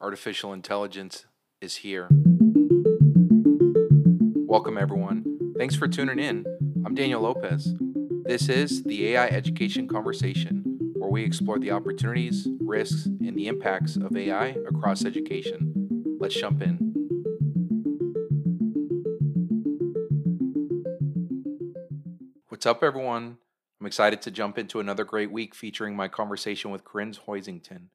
Artificial intelligence is here. Welcome, everyone. Thanks for tuning in. I'm Daniel Lopez. This is the AI Education Conversation, where we explore the opportunities, risks, and the impacts of AI across education. Let's jump in. What's up, everyone? I'm excited to jump into another great week featuring my conversation with Corinne Hoisington,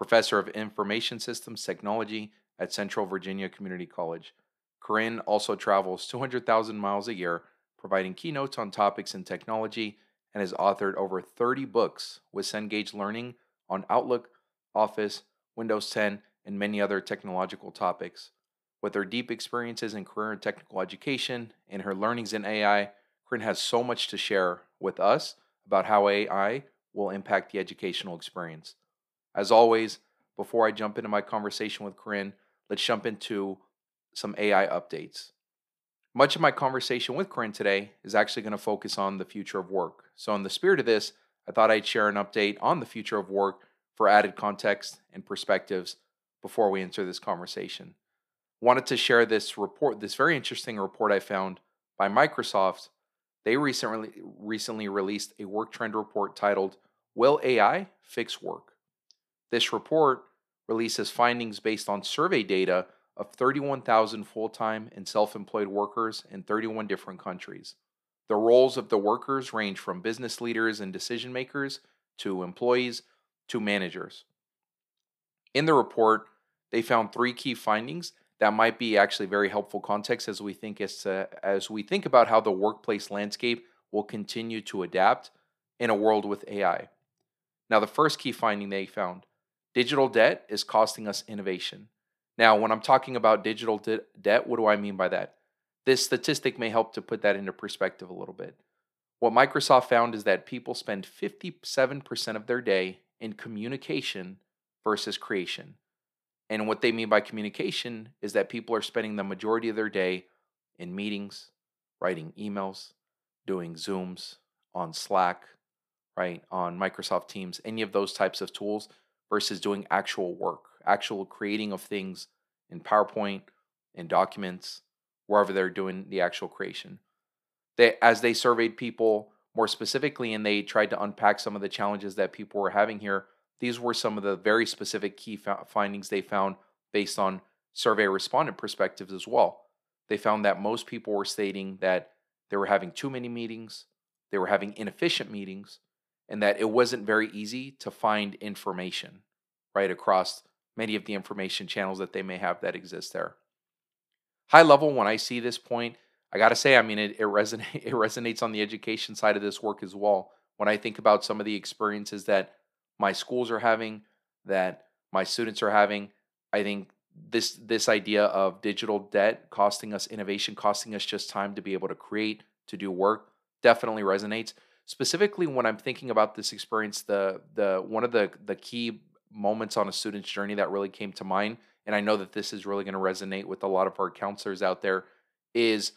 professor of Information Systems Technology at Central Virginia Community College. Corinne also travels 200,000 miles a year, providing keynotes on topics in technology, and has authored over 30 books with Cengage Learning on Outlook, Office, Windows 10, and many other technological topics. With her deep experiences in career and technical education and her learnings in AI, Corinne has so much to share with us about how AI will impact the educational experience. As always, before I jump into my conversation with Corinne, let's jump into some AI updates. Much of my conversation with Corinne today is actually going to focus on the future of work. So, in the spirit of this, I thought I'd share an update on the future of work for added context and perspectives before we enter this conversation. Wanted to share this report, this very interesting report I found by Microsoft they recently recently released a work trend report titled Will AI Fix Work? This report releases findings based on survey data of 31,000 full-time and self-employed workers in 31 different countries. The roles of the workers range from business leaders and decision makers to employees to managers. In the report, they found three key findings that might be actually very helpful context as we think as to, uh, as we think about how the workplace landscape will continue to adapt in a world with AI. Now, the first key finding they found digital debt is costing us innovation. Now, when I'm talking about digital de- debt, what do I mean by that? This statistic may help to put that into perspective a little bit. What Microsoft found is that people spend 57% of their day in communication versus creation. And what they mean by communication is that people are spending the majority of their day in meetings, writing emails, doing Zooms, on Slack, right, on Microsoft Teams, any of those types of tools versus doing actual work, actual creating of things in PowerPoint, in documents, wherever they're doing the actual creation. They, as they surveyed people more specifically and they tried to unpack some of the challenges that people were having here, these were some of the very specific key findings they found based on survey respondent perspectives as well. They found that most people were stating that they were having too many meetings, they were having inefficient meetings, and that it wasn't very easy to find information right across many of the information channels that they may have that exist there. High level, when I see this point, I got to say, I mean, it, it, resonate, it resonates on the education side of this work as well. When I think about some of the experiences that my schools are having, that my students are having. I think this this idea of digital debt costing us innovation, costing us just time to be able to create, to do work, definitely resonates. Specifically, when I'm thinking about this experience, the the one of the the key moments on a student's journey that really came to mind, and I know that this is really going to resonate with a lot of our counselors out there, is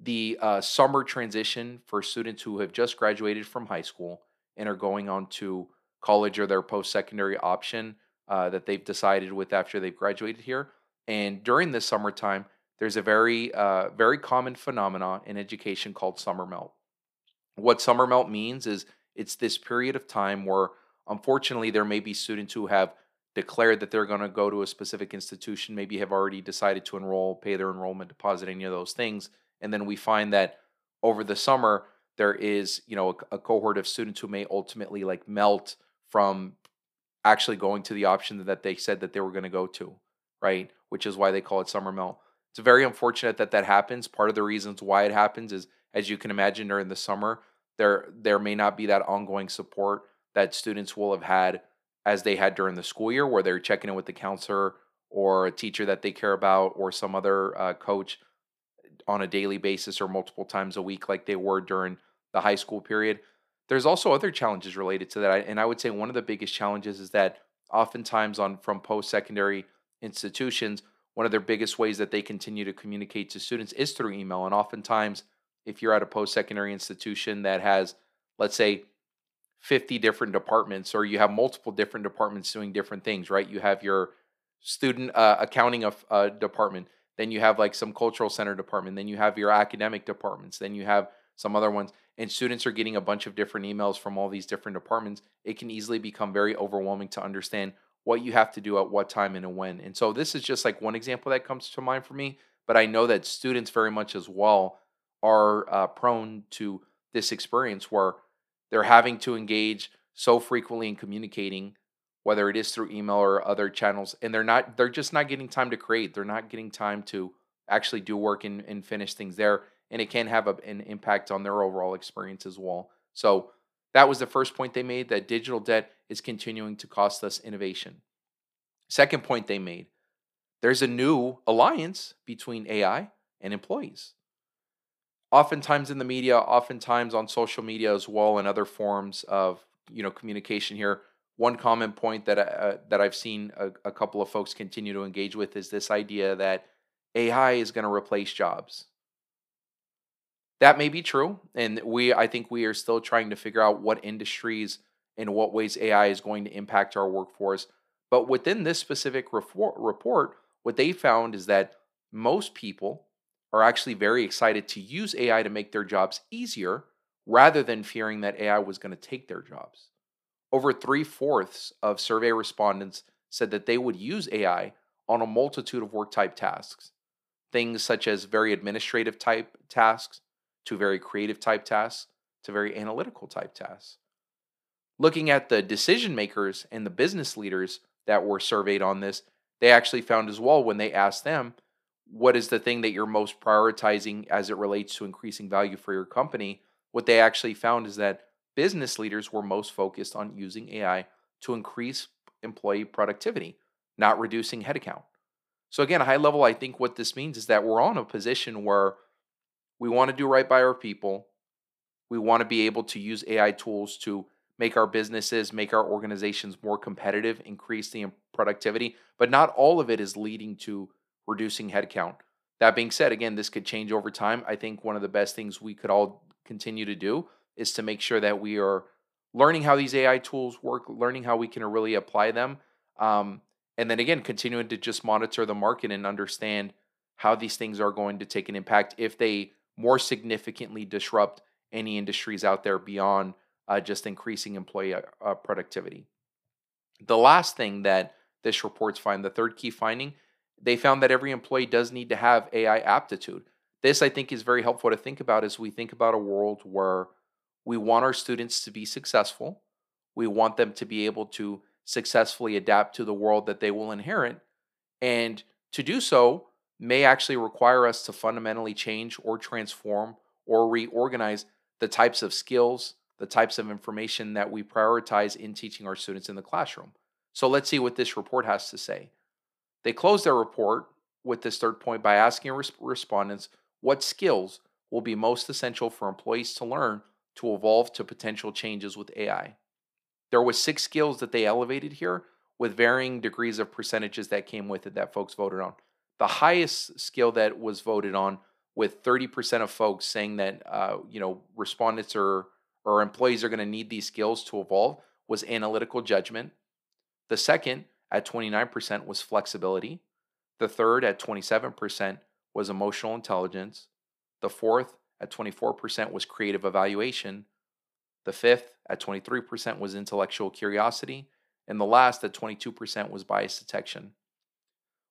the uh, summer transition for students who have just graduated from high school and are going on to college or their post secondary option uh, that they've decided with after they've graduated here. And during this summertime, there's a very, uh, very common phenomenon in education called summer melt. What summer melt means is it's this period of time where, unfortunately, there may be students who have declared that they're going to go to a specific institution, maybe have already decided to enroll, pay their enrollment deposit, any of those things. And then we find that over the summer, there is, you know, a, a cohort of students who may ultimately like melt from actually going to the option that they said that they were going to go to, right? Which is why they call it summer melt. It's very unfortunate that that happens. Part of the reasons why it happens is, as you can imagine, during the summer, there there may not be that ongoing support that students will have had as they had during the school year, where they're checking in with the counselor or a teacher that they care about or some other uh, coach on a daily basis or multiple times a week, like they were during the high school period. There's also other challenges related to that, and I would say one of the biggest challenges is that oftentimes on from post-secondary institutions, one of their biggest ways that they continue to communicate to students is through email. And oftentimes, if you're at a post-secondary institution that has, let's say, 50 different departments, or you have multiple different departments doing different things, right? You have your student uh, accounting of uh, department. Then you have like some cultural center department. Then you have your academic departments. Then you have some other ones. And students are getting a bunch of different emails from all these different departments. It can easily become very overwhelming to understand what you have to do at what time and when. And so this is just like one example that comes to mind for me. But I know that students very much as well are uh, prone to this experience where they're having to engage so frequently in communicating whether it is through email or other channels and they're not they're just not getting time to create. They're not getting time to actually do work and, and finish things there and it can have a, an impact on their overall experience as well. So that was the first point they made that digital debt is continuing to cost us innovation. Second point they made there's a new alliance between ai and employees oftentimes in the media oftentimes on social media as well and other forms of you know communication here one common point that uh, that I've seen a, a, couple of folks continue to engage with is this idea that AI is going to replace jobs. That may be true, and we I think we are still trying to figure out what industries and what ways AI is going to impact our workforce. But within this specific report, what they found is that most people are actually very excited to use AI to make their jobs easier rather than fearing that AI was going to take their jobs. Over three fourths of survey respondents said that they would use AI on a multitude of work type tasks. Things such as very administrative type tasks, to very creative type tasks, to very analytical type tasks. Looking at the decision makers and the business leaders that were surveyed on this, they actually found as well when they asked them, what is the thing that you're most prioritizing as it relates to increasing value for your company? What they actually found is that business leaders were most focused on using AI to increase employee productivity, not reducing headcount. So, again, high level, I think what this means is that we're on a position where we want to do right by our people. We want to be able to use AI tools to make our businesses, make our organizations more competitive, increase the productivity, but not all of it is leading to reducing headcount. That being said, again, this could change over time. I think one of the best things we could all continue to do is to make sure that we are learning how these AI tools work, learning how we can really apply them. Um, and then again, continuing to just monitor the market and understand how these things are going to take an impact if they more significantly disrupt any industries out there beyond uh, just increasing employee uh, uh productivity. The last thing that this report's find, the third key finding, they found that every employee does need to have AI aptitude. This, I think, is very helpful to think about as we think about a world where we want our students to be successful. We want them to be able to successfully adapt to the world that they will inherit. And to do so may actually require us to fundamentally change or transform or reorganize the types of skills, the types of information that we prioritize in teaching our students in the classroom. So let's see what this report has to say. They close their report with this third point by asking respondents what skills will be most essential for employees to learn to evolve to potential changes with AI. There was six skills that they elevated here with varying degrees of percentages that came with it that folks voted on. The highest skill that was voted on with 30% of folks saying that uh, you know respondents or or employees are going to need these skills to evolve was analytical judgment. The second at 29% was flexibility. The third at 27% was emotional intelligence. The fourth at 24% was creative evaluation. The fifth at 23% was intellectual curiosity. And the last at 22% was bias detection.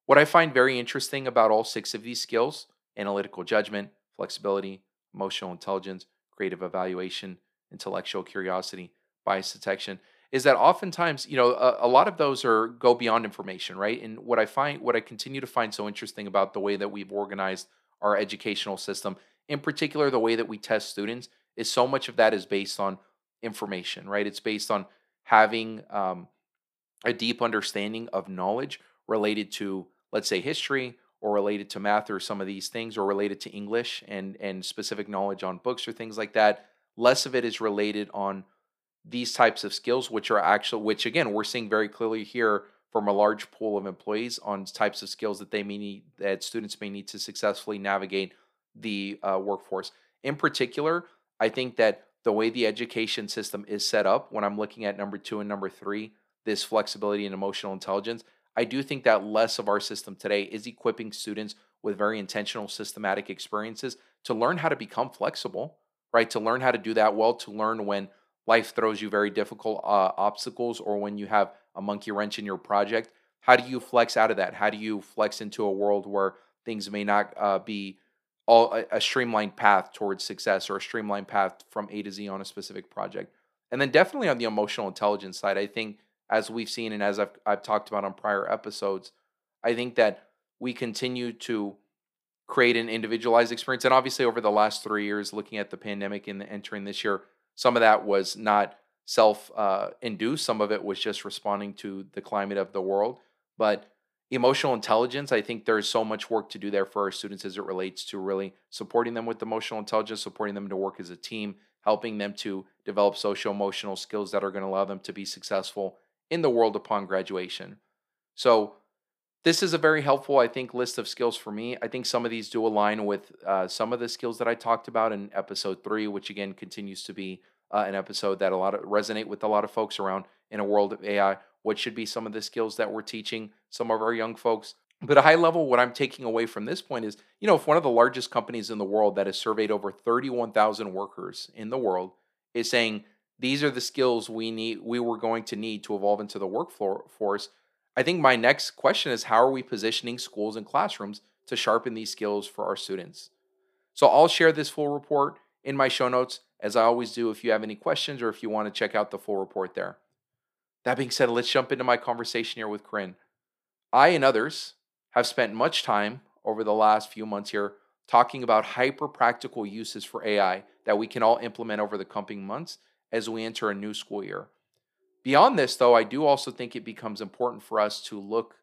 What I find very interesting about all six of these skills analytical judgment, flexibility, emotional intelligence, creative evaluation, intellectual curiosity, bias detection is that oftentimes you know a, a, lot of those are go beyond information right and what i find what i continue to find so interesting about the way that we've organized our educational system in particular, the way that we test students is so much of that is based on information, right? It's based on having um, a deep understanding of knowledge related to, let's say, history or related to math or some of these things or related to English and and specific knowledge on books or things like that. Less of it is related on these types of skills, which are actual, which again, we're seeing very clearly here from a large pool of employees on types of skills that they may need, that students may need to successfully navigate the uh, workforce. In particular, I think that the way the education system is set up, when I'm looking at number two and number three, this flexibility and emotional intelligence, I do think that less of our system today is equipping students with very intentional, systematic experiences to learn how to become flexible, right? To learn how to do that well, to learn when life throws you very difficult uh, obstacles or when you have a monkey wrench in your project. How do you flex out of that? How do you flex into a world where things may not uh, be all a, a streamlined path towards success or a streamlined path from A to Z on a specific project? And then definitely on the emotional intelligence side, I think as we've seen and as I've, I've talked about on prior episodes, I think that we continue to create an individualized experience. And obviously, over the last three years, looking at the pandemic and entering this year, some of that was not self uh, induced, some of it was just responding to the climate of the world. But emotional intelligence, I think there's so much work to do there for our students as it relates to really supporting them with emotional intelligence, supporting them to work as a team, helping them to develop social emotional skills that are going to allow them to be successful in the world upon graduation. So, this is a very helpful, I think, list of skills for me. I think some of these do align with uh, some of the skills that I talked about in episode three, which again continues to be uh, an episode that a lot of resonate with a lot of folks around in a world of AI. What should be some of the skills that we're teaching some of our young folks? But a high level, what I'm taking away from this point is, you know, if one of the largest companies in the world that has surveyed over 31,000 workers in the world is saying these are the skills we need, we were going to need to evolve into the workforce. I think my next question is how are we positioning schools and classrooms to sharpen these skills for our students? So I'll share this full report in my show notes, as I always do, if you have any questions or if you want to check out the full report there. That being said, let's jump into my conversation here with Corinne. I and others have spent much time over the last few months here talking about hyper practical uses for AI that we can all implement over the coming months as we enter a new school year. Beyond this, though, I do also think it becomes important for us to look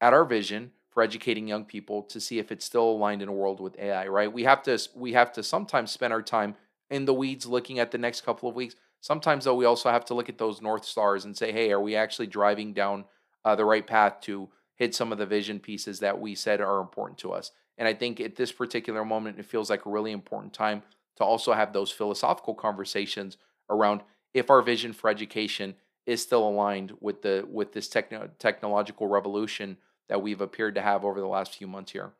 at our vision for educating young people to see if it's still aligned in a world with AI, right? We have to we have to sometimes spend our time in the weeds looking at the next couple of weeks. Sometimes though we also have to look at those north stars and say, "Hey, are we actually driving down uh, the right path to hit some of the vision pieces that we said are important to us?" And I think at this particular moment it feels like a really important time to also have those philosophical conversations around if our vision for education is still aligned with the with this techno- technological revolution that we've appeared to have over the last few months here.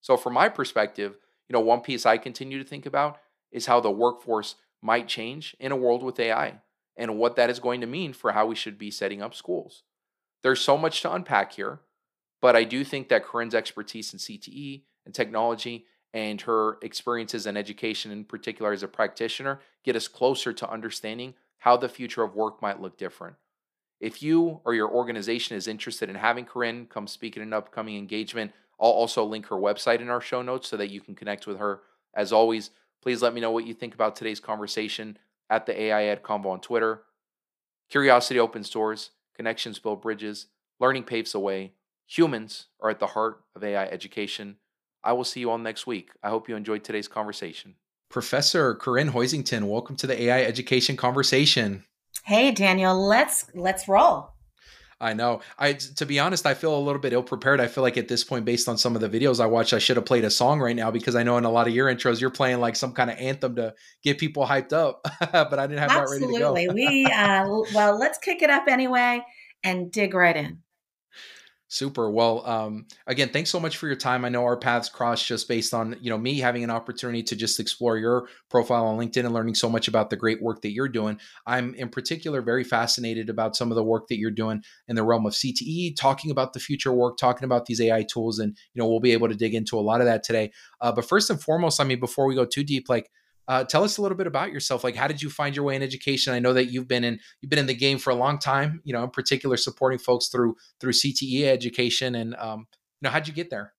So from my perspective, you know, one piece I continue to think about is how the workforce might change in a world with AI and what that is going to mean for how we should be setting up schools. There's so much to unpack here, but I do think that Corinne's expertise in CTE and technology and her experiences in education in particular as a practitioner get us closer to understanding how the future of work might look different. If you or your organization is interested in having Corinne come speak at an upcoming engagement, I'll also link her website in our show notes so that you can connect with her. As always, please let me know what you think about today's conversation at the AI Ed Convo on Twitter. Curiosity opens doors, connections build bridges, learning paves the way. Humans are at the heart of AI education. I will see you all next week. I hope you enjoyed today's conversation. Professor Corinne Hoisington, welcome to the AI Education Conversation. Hey Daniel, let's let's roll. I know. I to be honest, I feel a little bit ill prepared. I feel like at this point, based on some of the videos I watched, I should have played a song right now because I know in a lot of your intros you're playing like some kind of anthem to get people hyped up, but I didn't have Absolutely. that ready to go. Absolutely. we uh, well, let's kick it up anyway and dig right in. Super. Well, um, again, thanks so much for your time. I know our paths crossed just based on you know me having an opportunity to just explore your profile on LinkedIn and learning so much about the great work that you're doing. I'm in particular very fascinated about some of the work that you're doing in the realm of CTE, talking about the future work, talking about these AI tools, and you know we'll be able to dig into a lot of that today. Uh, but first and foremost, I mean, before we go too deep, like uh, tell us a little bit about yourself. Like, how did you find your way in education? I know that you've been in you've been in the game for a long time. You know, in particular, supporting folks through through CTE education, and um, you know, how'd you get there?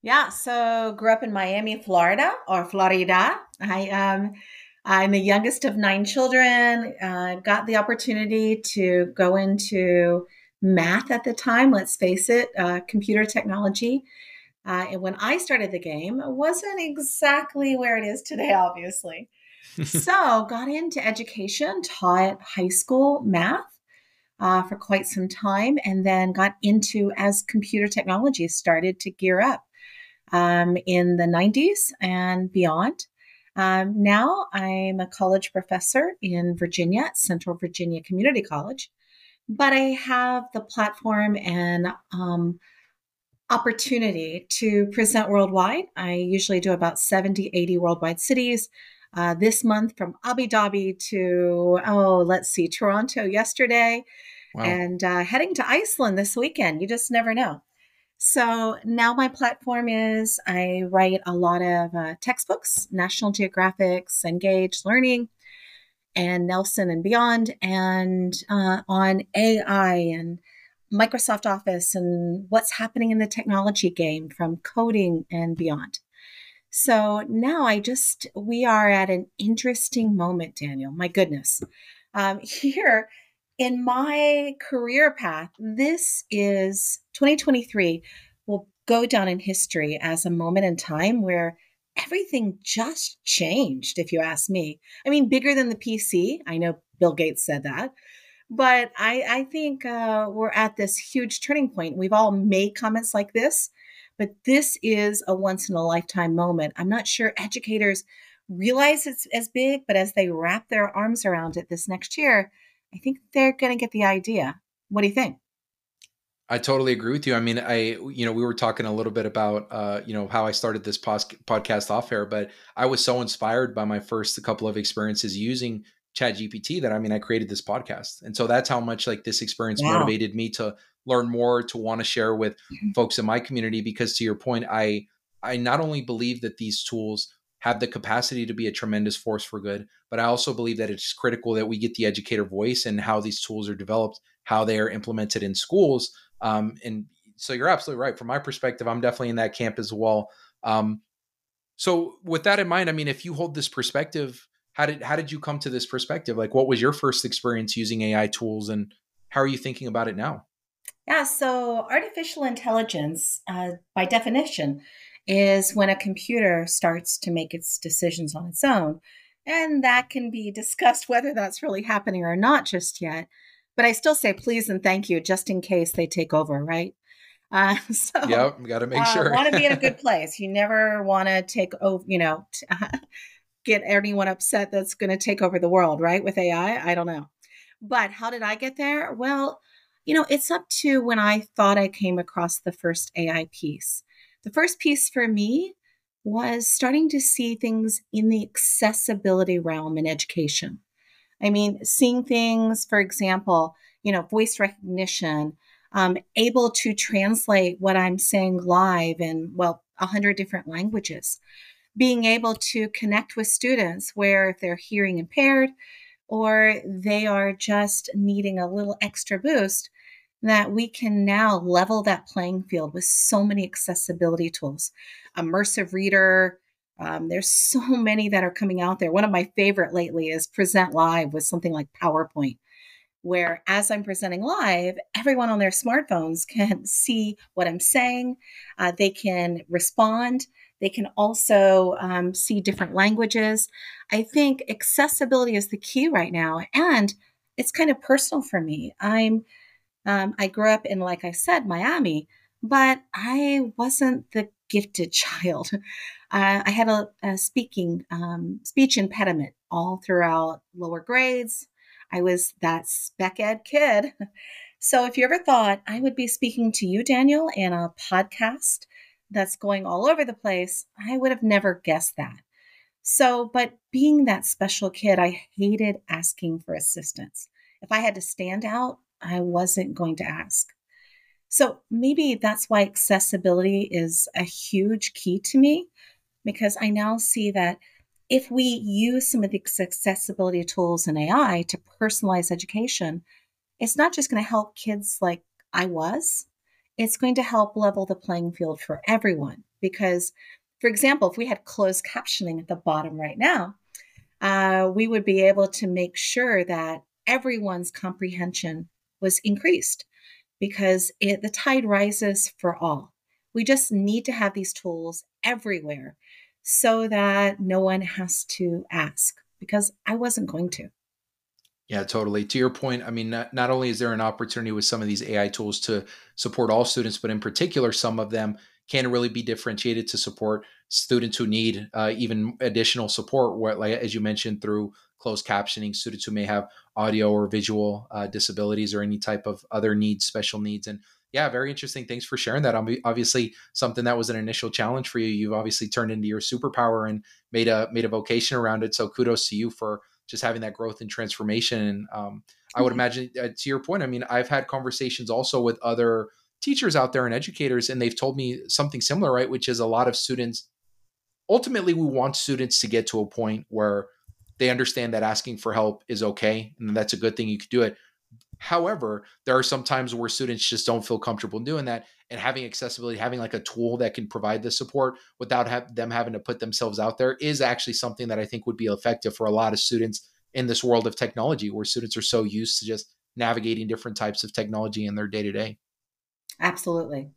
Yeah, so grew up in Miami, Florida, or Florida. I um, I'm the youngest of nine children. Uh, got the opportunity to go into math at the time. Let's face it, uh, computer technology uh, and when I started the game, it wasn't exactly where it is today, obviously. so got into education, taught high school math uh, for quite some time, and then got into as computer technology started to gear up um, in the 90s and beyond. Um, now I'm a college professor in Virginia at Central Virginia Community College. but I have the platform and um, opportunity to present worldwide. I usually do about 70, 80 worldwide cities. Uh, this month from Abu Dhabi to, oh, let's see, Toronto yesterday, wow. and uh, heading to Iceland this weekend. You just never know. So now my platform is I write a lot of uh, textbooks, National Geographic Cengage Learning and Nelson and Beyond, and uh, on AI and Microsoft Office and what's happening in the technology game from coding and beyond. So now I just, we are at an interesting moment, Daniel. My goodness. Um, here in my career path, this is 2023 will go down in history as a moment in time where everything just changed, if you ask me. I mean, bigger than the PC. I know Bill Gates said that. But I, I think uh, we're at this huge turning point. We've all made comments like this, but this is a once in a lifetime moment. I'm not sure educators realize it's as big, but as they wrap their arms around it this next year, I think they're going to get the idea. What do you think? I totally agree with you. I mean, I you know we were talking a little bit about uh, you know how I started this pos- podcast off air, but I was so inspired by my first couple of experiences using Chat GPT that I mean I created this podcast, and so that's how much like this experience wow. motivated me to learn more, to want to share with mm-hmm. folks in my community. Because to your point, I I not only believe that these tools have the capacity to be a tremendous force for good, but I also believe that it's critical that we get the educator voice and how these tools are developed, how they are implemented in schools um, and so you're absolutely right. From my perspective, I'm definitely in that camp as well. Um, so with that in mind, I mean, if you hold this perspective, how did how did you come to this perspective? Like, what was your first experience using AI tools, and how are you thinking about it now? Yeah, so artificial intelligence, uh, by definition, is when a computer starts to make its decisions on its own. And that can be discussed whether that's really happening or not just yet. But I still say please and thank you just in case they take over, right? Uh, so yeah, got to make uh, sure. want to be in a good place. You never want to take over, you know, t- get anyone upset that's going to take over the world, right? With AI, I don't know. But how did I get there? Well, you know, it's up to when I thought I came across the first AI piece. The first piece for me was starting to see things in the accessibility realm in education. I mean, seeing things, for example, you know, voice recognition, um, able to translate what I'm saying live in, well, a hundred different languages, being able to connect with students where if they're hearing impaired or they are just needing a little extra boost, that we can now level that playing field with so many accessibility tools. Immersive reader, um, there's so many that are coming out there. One of my favorite lately is Present Live with something like PowerPoint, where as I'm presenting live, everyone on their smartphones can see what I'm saying. Uh, they can respond. They can also um, see different languages. I think accessibility is the key right now, and it's kind of personal for me. I'm um, I grew up in, like I said, Miami, but I wasn't the gifted child. Uh, I had a, a speaking um, speech impediment all throughout lower grades. I was that spec ed kid. So if you ever thought I would be speaking to you, Daniel, in a podcast that's going all over the place, I would have never guessed that. So, but being that special kid, I hated asking for assistance. If I had to stand out, I wasn't going to ask. So maybe that's why accessibility is a huge key to me because I now see that if we use some of the accessibility tools in AI to personalize education, it's not just going to help kids like I was, it's going to help level the playing field for everyone. Because, for example, if we had closed captioning at the bottom right now, uh, we would be able to make sure that everyone's comprehension was increased because it, the tide rises for all. We just need to have these tools everywhere so that no one has to ask because I wasn't going to. Yeah, totally. To your point, I mean, not, not only is there an opportunity with some of these AI tools to support all students, but in particular, some of them can really be differentiated to support students who need uh, even additional support, like as you mentioned, through closed captioning, students who may have audio or visual uh, disabilities or any type of other needs, special needs. And yeah, very interesting. Thanks for sharing that. Obviously, something that was an initial challenge for you. You've obviously turned into your superpower and made a made a vocation around it. So kudos to you for just having that growth and transformation. And um, I would mm-hmm. imagine, uh, to your point, I mean, I've had conversations also with other teachers out there and educators, and they've told me something similar, right? Which is a lot of students. Ultimately, we want students to get to a point where they understand that asking for help is okay, and that's a good thing. You could do it However, there are some times where students just don't feel comfortable doing that, and having accessibility, having like a tool that can provide the support without them having to put themselves out there is actually something that I think would be effective for a lot of students in this world of technology, where students are so used to just navigating different types of technology in their day to day. Absolutely.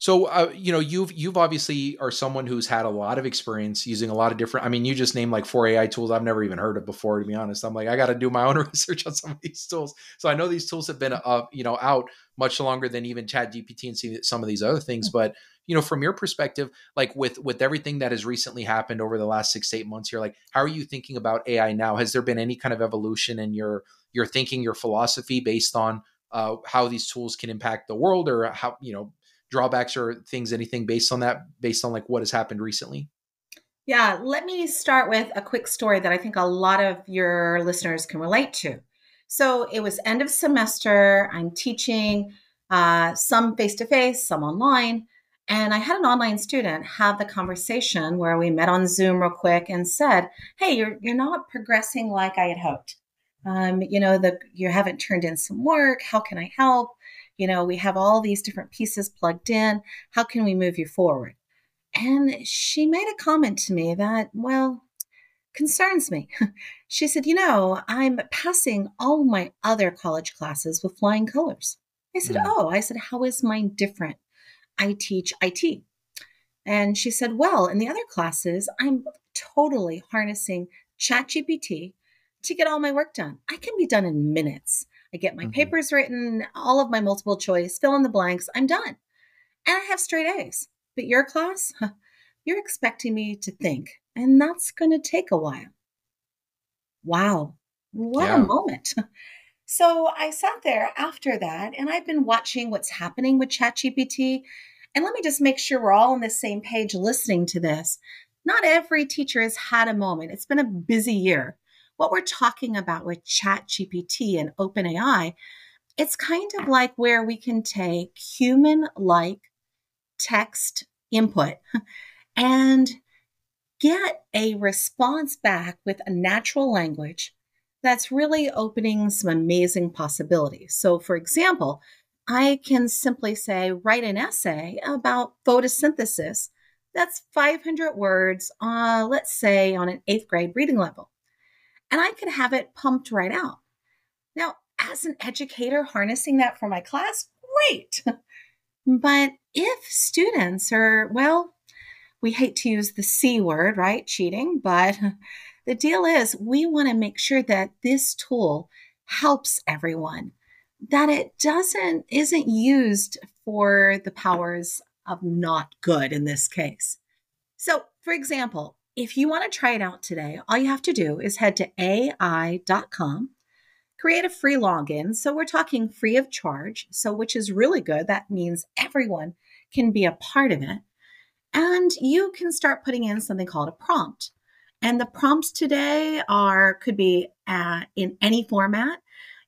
So, uh, you know, you've you've obviously are someone who's had a lot of experience using a lot of different. I mean, you just named like four AI tools I've never even heard of before. To be honest, I'm like, I got to do my own research on some of these tools. So I know these tools have been, uh, you know, out much longer than even Chat GPT and some of these other things. But you know, from your perspective, like with with everything that has recently happened over the last six to eight months here, like how are you thinking about AI now? Has there been any kind of evolution in your your thinking, your philosophy based on uh, how these tools can impact the world, or how you know drawbacks or things, anything based on that, based on like what has happened recently? Yeah, let me start with a quick story that I think a lot of your listeners can relate to. So it was end of semester. I'm teaching uh, some face to face, some online. And I had an online student have the conversation where we met on Zoom real quick and said, "Hey, you're you're not progressing like I had hoped. Um, you know, the you haven't turned in some work. How can I help? You know, we have all these different pieces plugged in. How can we move you forward? And she made a comment to me that, well, concerns me. she said, You know, I'm passing all my other college classes with flying colors. I said, mm. Oh, I said, How is mine different? I teach IT. And she said, Well, in the other classes, I'm totally harnessing ChatGPT to get all my work done. I can be done in minutes. I get my mm-hmm. papers written, all of my multiple choice, fill in the blanks, I'm done. And I have straight A's. But your class, you're expecting me to think, and that's going to take a while. Wow, what yeah. a moment. So I sat there after that, and I've been watching what's happening with ChatGPT. And let me just make sure we're all on the same page listening to this. Not every teacher has had a moment. It's been a busy year what we're talking about with Chat GPT and OpenAI, it's kind of like where we can take human like text input and get a response back with a natural language that's really opening some amazing possibilities. So, for example, I can simply say, write an essay about photosynthesis that's 500 words, uh, let's say on an eighth grade reading level and I could have it pumped right out. Now, as an educator harnessing that for my class, great. but if students are, well, we hate to use the C word, right? Cheating, but the deal is we want to make sure that this tool helps everyone, that it doesn't, isn't used for the powers of not good in this case. So, for example, if you want to try it out today, all you have to do is head to AI.com, create a free login. So we're talking free of charge, so which is really good. That means everyone can be a part of it. And you can start putting in something called a prompt. And the prompts today are could be uh, in any format.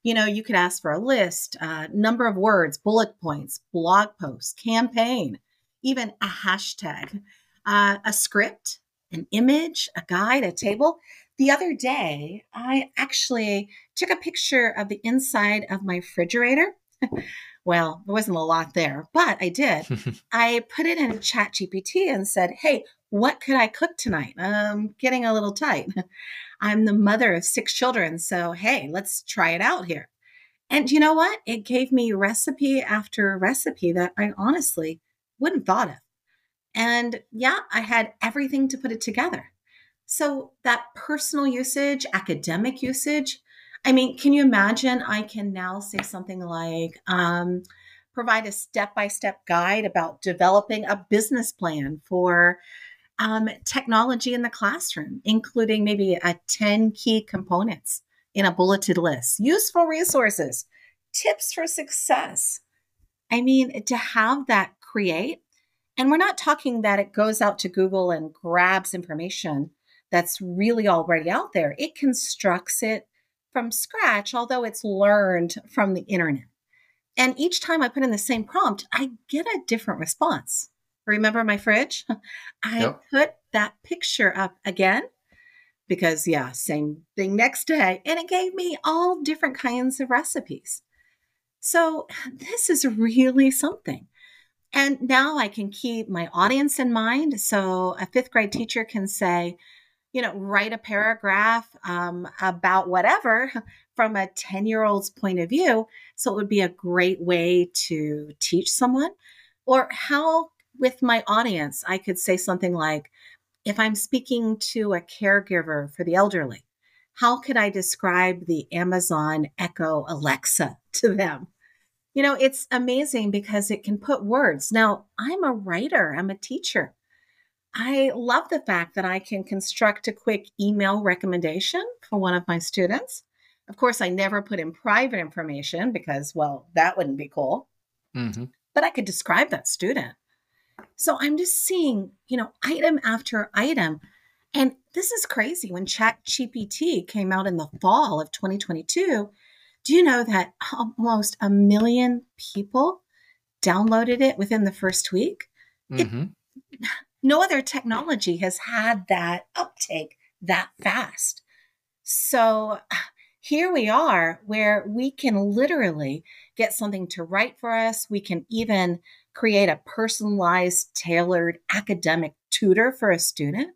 You know, you could ask for a list, uh, number of words, bullet points, blog posts, campaign, even a hashtag, uh, a script, an image, a guide, a table. The other day, I actually took a picture of the inside of my refrigerator. well, there wasn't a lot there, but I did. I put it in Chat GPT and said, Hey, what could I cook tonight? I'm getting a little tight. I'm the mother of six children. So, hey, let's try it out here. And you know what? It gave me recipe after recipe that I honestly wouldn't thought of. And yeah, I had everything to put it together. So that personal usage, academic usage, I mean, can you imagine? I can now say something like, um, provide a step by step guide about developing a business plan for um, technology in the classroom, including maybe a 10 key components in a bulleted list, useful resources, tips for success. I mean, to have that create, and we're not talking that it goes out to Google and grabs information that's really already out there. It constructs it from scratch, although it's learned from the internet. And each time I put in the same prompt, I get a different response. Remember my fridge? I yep. put that picture up again because, yeah, same thing next day. And it gave me all different kinds of recipes. So this is really something. And now I can keep my audience in mind. So a fifth grade teacher can say, you know, write a paragraph um, about whatever from a 10 year old's point of view. So it would be a great way to teach someone. Or how, with my audience, I could say something like, if I'm speaking to a caregiver for the elderly, how could I describe the Amazon Echo Alexa to them? You know, it's amazing because it can put words. Now, I'm a writer, I'm a teacher. I love the fact that I can construct a quick email recommendation for one of my students. Of course, I never put in private information because, well, that wouldn't be cool. Mm-hmm. But I could describe that student. So I'm just seeing, you know, item after item. And this is crazy. When Chat GPT came out in the fall of 2022, do you know that almost a million people downloaded it within the first week? Mm-hmm. It, no other technology has had that uptake that fast. So here we are where we can literally get something to write for us. We can even create a personalized, tailored academic tutor for a student.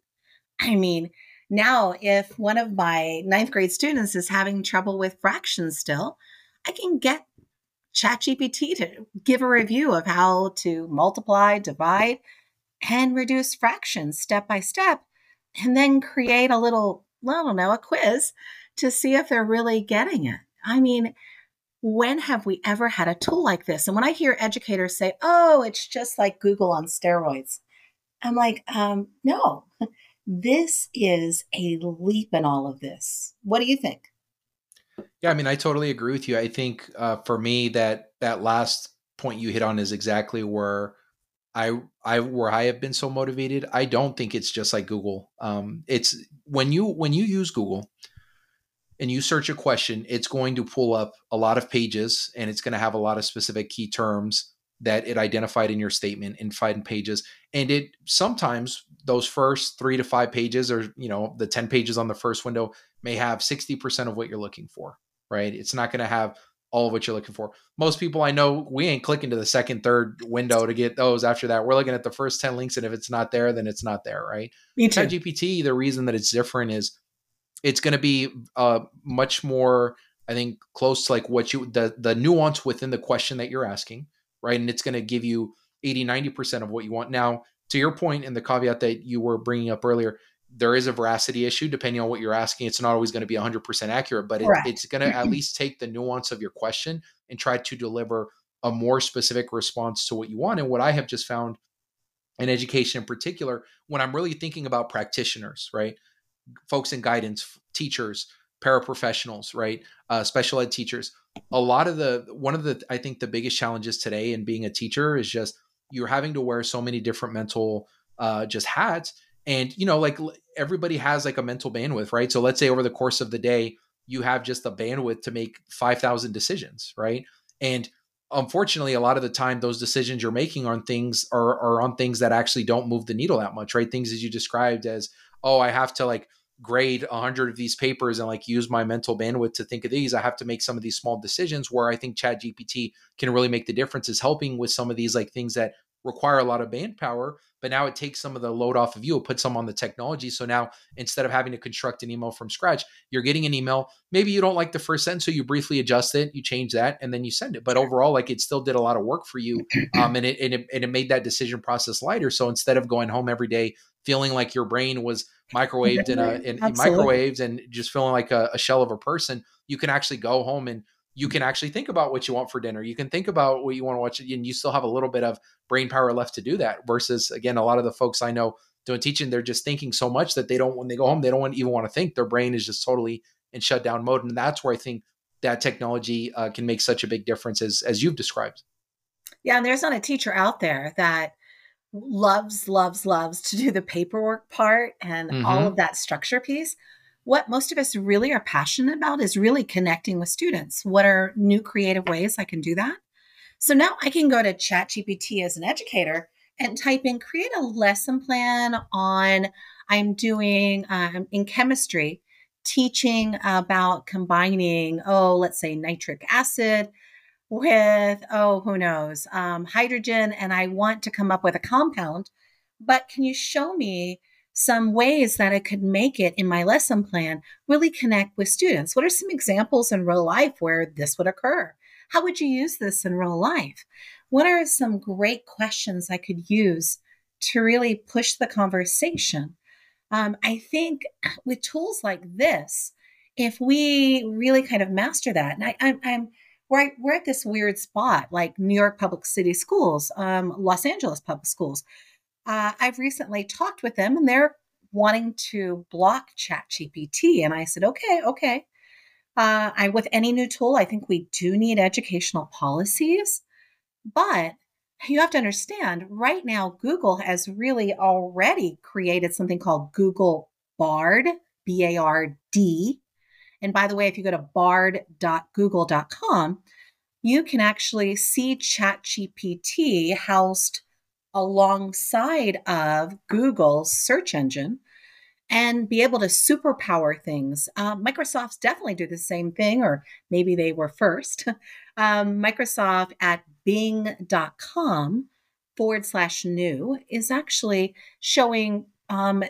I mean, now if one of my ninth grade students is having trouble with fractions still, I can get ChatGPT to give a review of how to multiply, divide, and reduce fractions step by step, and then create a little, I don't know, a quiz to see if they're really getting it. I mean, when have we ever had a tool like this? And when I hear educators say, oh, it's just like Google on steroids, I'm like, um, no, this is a leap in all of this. What do you think? Yeah, I mean, I totally agree with you. I think uh, for me, that that last point you hit on is exactly where I I where I have been so motivated. I don't think it's just like Google. Um, it's when you when you use Google and you search a question, it's going to pull up a lot of pages and it's going to have a lot of specific key terms that it identified in your statement in five pages. And it sometimes those first three to five pages or you know the 10 pages on the first window may have 60% of what you're looking for, right? It's not going to have all of what you're looking for. Most people I know, we ain't clicking to the second, third window to get those after that. We're looking at the first 10 links, and if it's not there, then it's not there, right? Me too. GPT, the reason that it's different is it's going to be uh, much more, I think, close to like what you, the, the nuance within the question that you're asking, right? And it's going to give you 80, 90% of what you want. Now, to your point and the caveat that you were bringing up earlier, there is a veracity issue depending on what you're asking. It's not always going to be 100% accurate, but it, it's going to at least take the nuance of your question and try to deliver a more specific response to what you want. And what I have just found in education in particular, when I'm really thinking about practitioners, right? Folks in guidance, teachers, paraprofessionals, right? Uh, special ed teachers. A lot of the, one of the, I think the biggest challenges today in being a teacher is just you're having to wear so many different mental uh, just hats. And you know like everybody has like a mental bandwidth right? So let's say over the course of the day you have just the bandwidth to make 5000 decisions right? And unfortunately a lot of the time those decisions you're making on things are, are on things that actually don't move the needle that much right? Things as you described as oh i have to like grade 100 of these papers and like use my mental bandwidth to think of these i have to make some of these small decisions where i think chat gpt can really make the difference is helping with some of these like things that require a lot of band power but now it takes some of the load off of you. It puts some on the technology. So now instead of having to construct an email from scratch you're getting an email. Maybe you don't like the first sentence so you briefly adjust it you change that and then you send it. But overall like it still did a lot of work for you um, and, it, and, it, and it made that decision process lighter. So instead of going home every day feeling like your brain was microwaved in a in, in microwaves and just feeling like a, a shell of a person you can actually go home and you can actually think about what you want for dinner. You can think about what you want to watch, and you still have a little bit of brain power left to do that. Versus, again, a lot of the folks I know doing teaching, they're just thinking so much that they don't, when they go home, they don't even want to think. Their brain is just totally in shutdown mode. And that's where I think that technology uh, can make such a big difference as, as you've described. Yeah. And there's not a teacher out there that loves, loves, loves to do the paperwork part and mm-hmm. all of that structure piece. What most of us really are passionate about is really connecting with students. What are new creative ways I can do that? So now I can go to ChatGPT as an educator and type in create a lesson plan on I'm doing um, in chemistry teaching about combining oh let's say nitric acid with oh who knows um, hydrogen and I want to come up with a compound but can you show me some ways that I could make it in my lesson plan really connect with students? What are some examples in real life where this would occur? How would you use this in real life? what are some great questions I could use to really push the conversation? Um, I think with tools like this, if we really kind of master that, and I, am I'm we're, we're at this weird spot like New York Public City Schools, um, Los Angeles Public Schools. Uh, I've recently talked with them and they're wanting to block Chat GPT. And I said, okay, okay. Uh, I, with any new tool, I think we do need educational policies. But you have to understand right now, Google has really already created something called Google Bard, B A R D. And by the way, if you go to bard.google.com, you can actually see ChatGPT housed alongside of Google's search engine and be able to superpower things. Uh, Microsoft's definitely do the same thing, or maybe they were first. Um, Microsoft at bing.com forward slash new is actually showing, um,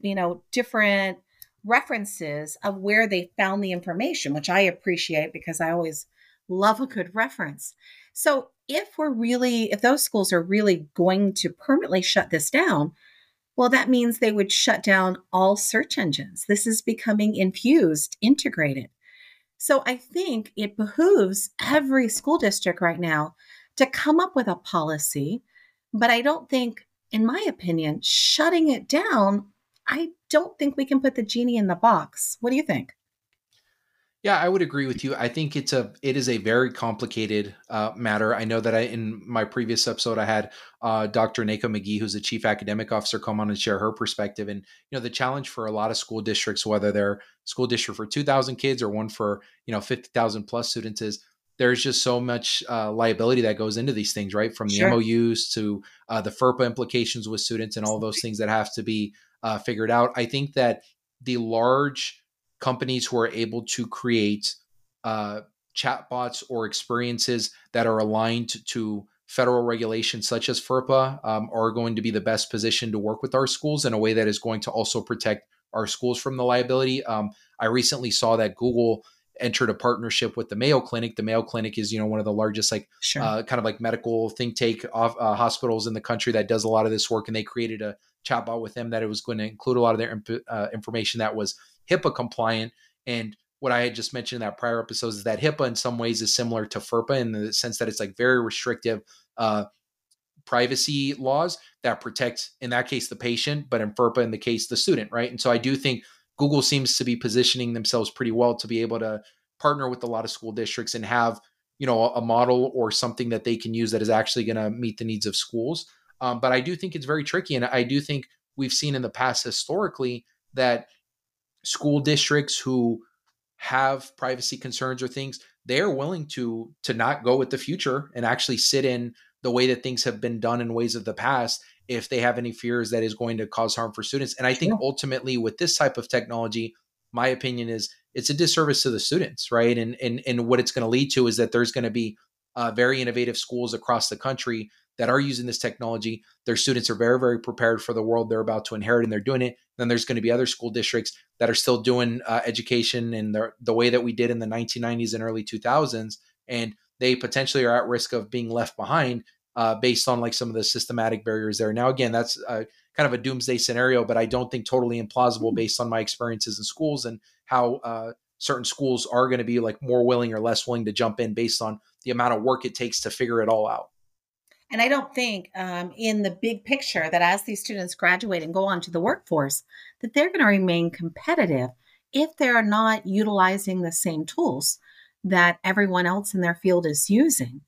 you know, different references of where they found the information, which I appreciate because I always love a good reference. So if we're really, if those schools are really going to permanently shut this down, well, that means they would shut down all search engines. This is becoming infused, integrated. So I think it behooves every school district right now to come up with a policy. But I don't think, in my opinion, shutting it down, I don't think we can put the genie in the box. What do you think? Yeah, I would agree with you. I think it's a it is a very complicated uh, matter. I know that I in my previous episode I had uh, Dr. Nako McGee, who's the chief academic officer, come on and share her perspective. And you know, the challenge for a lot of school districts, whether they're school district for two thousand kids or one for you know fifty thousand plus students, is there's just so much uh, liability that goes into these things, right? From the sure. MOUs to uh, the FERPA implications with students and all those things that have to be uh, figured out. I think that the large companies who are able to create uh, chatbots or experiences that are aligned to federal regulations such as FERPA um, are going to be the best position to work with our schools in a way that is going to also protect our schools from the liability. Um, I recently saw that Google entered a partnership with the Mayo Clinic. The Mayo Clinic is, you know, one of the largest, like, sure. uh, kind of like medical think tank uh, hospitals in the country that does a lot of this work, and they created a chatbot with them that it was going to include a lot of their imp- uh, information that was HIPAA compliant. And what I had just mentioned in that prior episodes is that HIPAA in some ways is similar to FERPA in the sense that it's like very restrictive uh, privacy laws that protect, in that case, the patient, but in FERPA, in the case, the student, right? And so I do think Google seems to be positioning themselves pretty well to be able to partner with a lot of school districts and have you know a model or something that they can use that is actually going to meet the needs of schools um, but i do think it's very tricky and i do think we've seen in the past historically that school districts who have privacy concerns or things they are willing to to not go with the future and actually sit in the way that things have been done in ways of the past if they have any fears that is going to cause harm for students. And i think ultimately with this type of technology my opinion is it's a disservice to the students right? And and, and what it's going to lead to is that there's going to be uh, very innovative schools across the country that are using this technology. Their students are very, very prepared for the world they're about to inherit and they're doing it. Then there's going to be other school districts that are still doing uh, education in the, the way that we did in the 1990s and early 2000s. And they potentially are at risk of being left behind uh, based on like some of the systematic barriers there. Now, again, that's uh, kind of a doomsday scenario, but I don't think totally implausible based on my experiences in schools and how uh, certain schools are going to be like more willing or less willing to jump in based on the amount of work it takes to figure it all out. And I don't think um, in the big picture that as these students graduate and go on to the workforce, that they're going to remain competitive if they're not utilizing the same tools that everyone else in their field is using.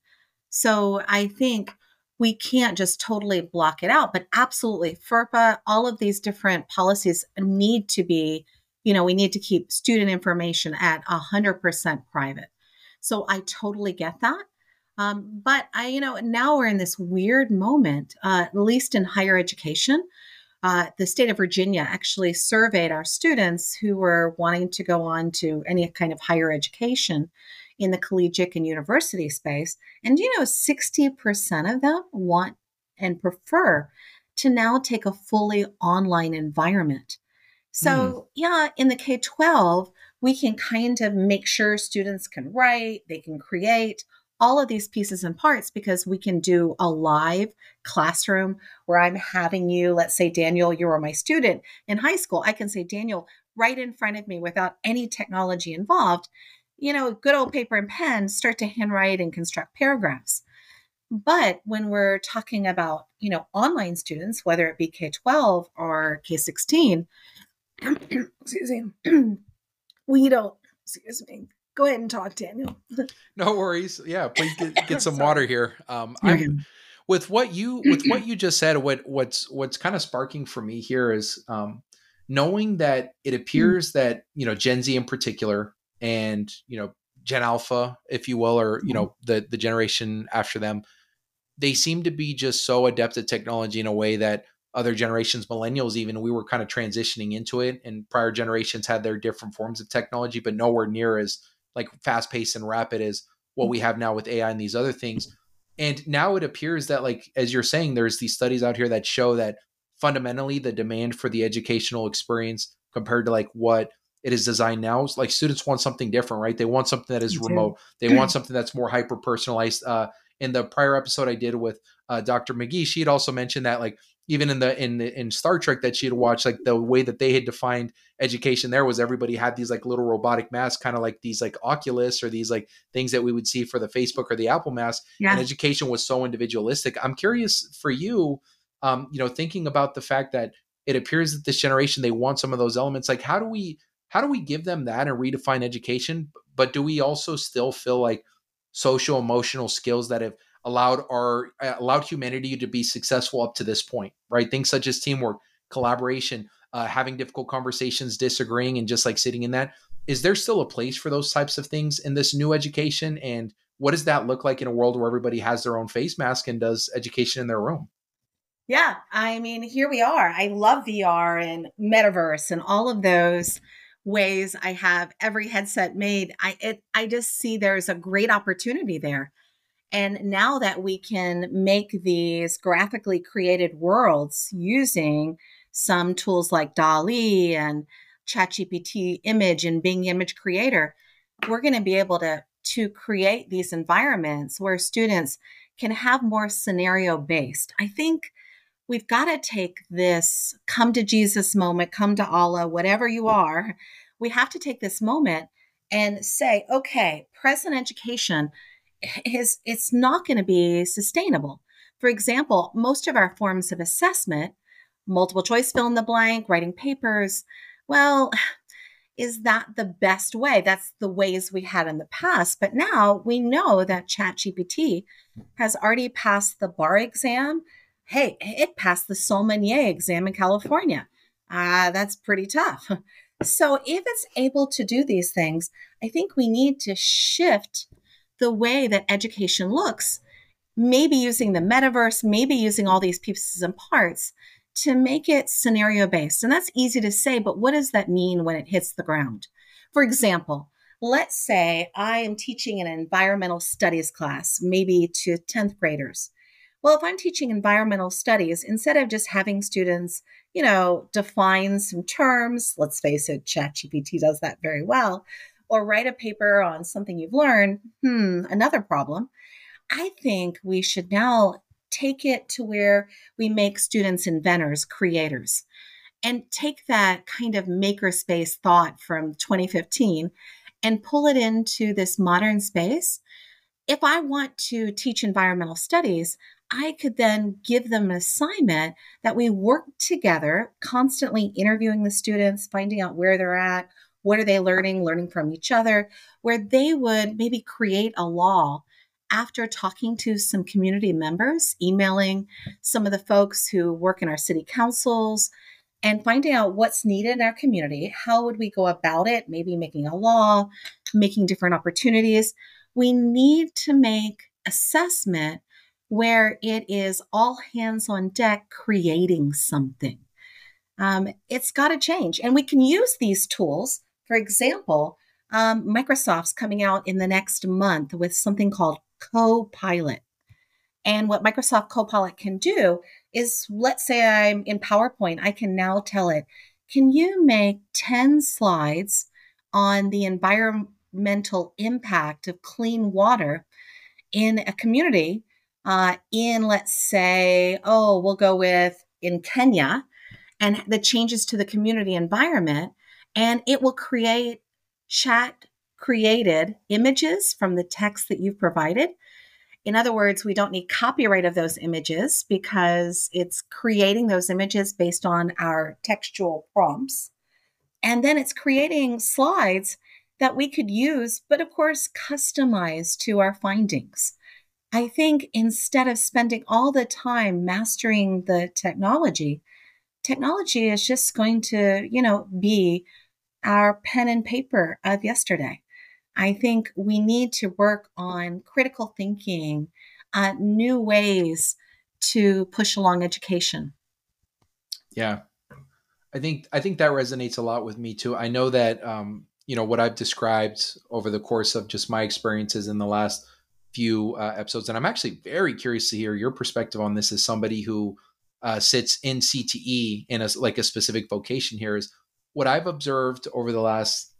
So I think we can't just totally block it out, but absolutely, FERPA, all of these different policies need to be, you know, we need to keep student information at 100% private. So I totally get that. Um, but I, you know, now we're in this weird moment, uh, at least in higher education. Uh, the state of Virginia actually surveyed our students who were wanting to go on to any kind of higher education in the collegiate and university space. And you know, 60% of them want and prefer to now take a fully online environment. So, mm. yeah, in the K 12, we can kind of make sure students can write, they can create all of these pieces and parts because we can do a live classroom where I'm having you, let's say, Daniel, you are my student in high school. I can say, Daniel, right in front of me without any technology involved you know, good old paper and pen, start to handwrite and construct paragraphs. But when we're talking about, you know, online students, whether it be K 12 or K 16, excuse me, we don't, excuse me, go ahead and talk, Daniel. no worries. Yeah, please get, get some water here. Um, I'm, with what you with what you just said, what what's what's kind of sparking for me here is um, knowing that it appears that you know Gen Z in particular and you know Gen Alpha, if you will, or you know mm-hmm. the the generation after them, they seem to be just so adept at technology in a way that other generations, millennials even, we were kind of transitioning into it, and prior generations had their different forms of technology, but nowhere near as like fast paced and rapid as what we have now with AI and these other things. And now it appears that, like as you're saying, there's these studies out here that show that fundamentally the demand for the educational experience compared to like what it is designed now. Like students want something different, right? They want something that is remote. They want something that's more hyper personalized. Uh, in the prior episode I did with uh, Dr. McGee, she had also mentioned that like even in the in in Star Trek that she had watched, like the way that they had defined education there was everybody had these like little robotic masks, kind of like these like Oculus or these like things that we would see for the Facebook or the Apple mask. Yeah. And education was so individualistic. I'm curious for you, um, you know, thinking about the fact that it appears that this generation they want some of those elements. Like, how do we how do we give them that and redefine education but do we also still feel like social emotional skills that have allowed our uh, allowed humanity to be successful up to this point right? Things such as teamwork collaboration uh, having difficult conversations disagreeing and just like sitting in that. Is there still a place for those types of things in this new education? And what does that look like in a world where everybody has their own face mask and does education in their room? Yeah i mean here we are. I love vr and metaverse and all of those ways I have every headset made, I it I just see there's a great opportunity there. And now that we can make these graphically created worlds using some tools like DALL-E and ChatGPT image and Bing image creator, we're going to be able to to create these environments where students can have more scenario based. I think we've got to take this come to Jesus moment, come to Allah, whatever you are. We have to take this moment and say, okay, present education is it's not going to be sustainable. For example, most of our forms of assessment, multiple choice fill in the blank, writing papers, well, is that the best way? That's the ways we had in the past. But now we know that ChatGPT has already passed the bar exam hey, it passed the sommelier exam in California. Ah, uh, that's pretty tough. So if it's able to do these things, I think we need to shift the way that education looks, maybe using the metaverse, maybe using all these pieces and parts to make it scenario based. And that's easy to say, but what does that mean when it hits the ground? For example, let's say I am teaching an environmental studies class, maybe to 10th graders. Well, if I'm teaching environmental studies, instead of just having students, you know, define some terms, let's face it, ChatGPT does that very well, or write a paper on something you've learned, hmm, another problem. I think we should now take it to where we make students inventors, creators, and take that kind of makerspace thought from 2015 and pull it into this modern space. If I want to teach environmental studies, I could then give them an assignment that we work together, constantly interviewing the students, finding out where they're at, what are they learning, learning from each other, where they would maybe create a law after talking to some community members, emailing some of the folks who work in our city councils, and finding out what's needed in our community. How would we go about it? Maybe making a law, making different opportunities. We need to make assessment where it is all hands on deck creating something. Um, it's got to change. And we can use these tools. For example, um, Microsoft's coming out in the next month with something called Copilot. And what Microsoft Copilot can do is let's say I'm in PowerPoint, I can now tell it, can you make 10 slides on the environmental impact of clean water in a community? Uh, in, let's say, oh, we'll go with in Kenya and the changes to the community environment. And it will create chat created images from the text that you've provided in other words, we don't need copyright of those images because it's creating those images based on our textual prompts. And then it's creating slides that we could use, but of course, customize to our findings. I think instead of spending all the time mastering the technology, technology is just going to, you know, be our pen and paper of yesterday. I think we need to work on critical thinking, uh, new ways to push along education. Yeah, I think I think that resonates a lot with me too. I know that um, you know what I've described over the course of just my experiences in the last few uh, episodes, and I'm actually very curious to hear your perspective on this as somebody who uh, sits in CTE in a like a specific vocation. Here is what I've observed over the last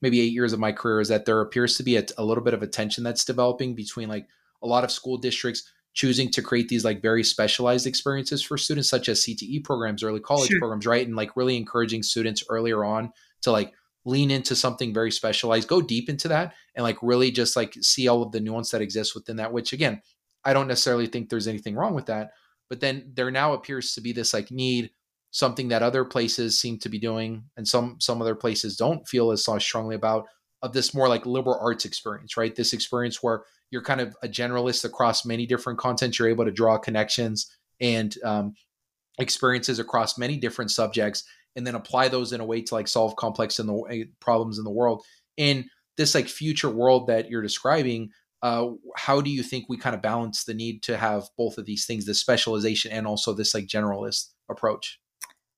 maybe eight years of my career is that there appears to be a, a little bit of a tension that's developing between like a lot of school districts choosing to create these like very specialized experiences for students such as CTE programs, early college sure. programs, right? And like really encouraging students earlier on to like lean into something very specialized, go deep into that and like really just like see all of the nuance that exists within that, which again, I don't necessarily think there's anything wrong with that. But then there now appears to be this like need something that other places seem to be doing and some some other places don't feel as strongly about of this more like liberal arts experience right? This experience where you're kind of a generalist across many different contents you're able to draw connections and um, experiences across many different subjects and then apply those in a way to like solve complex in the eh, problems in the world. In this like future world that you're describing uh, how do you think we kind of balance the need to have both of these things the specialization and also this like generalist approach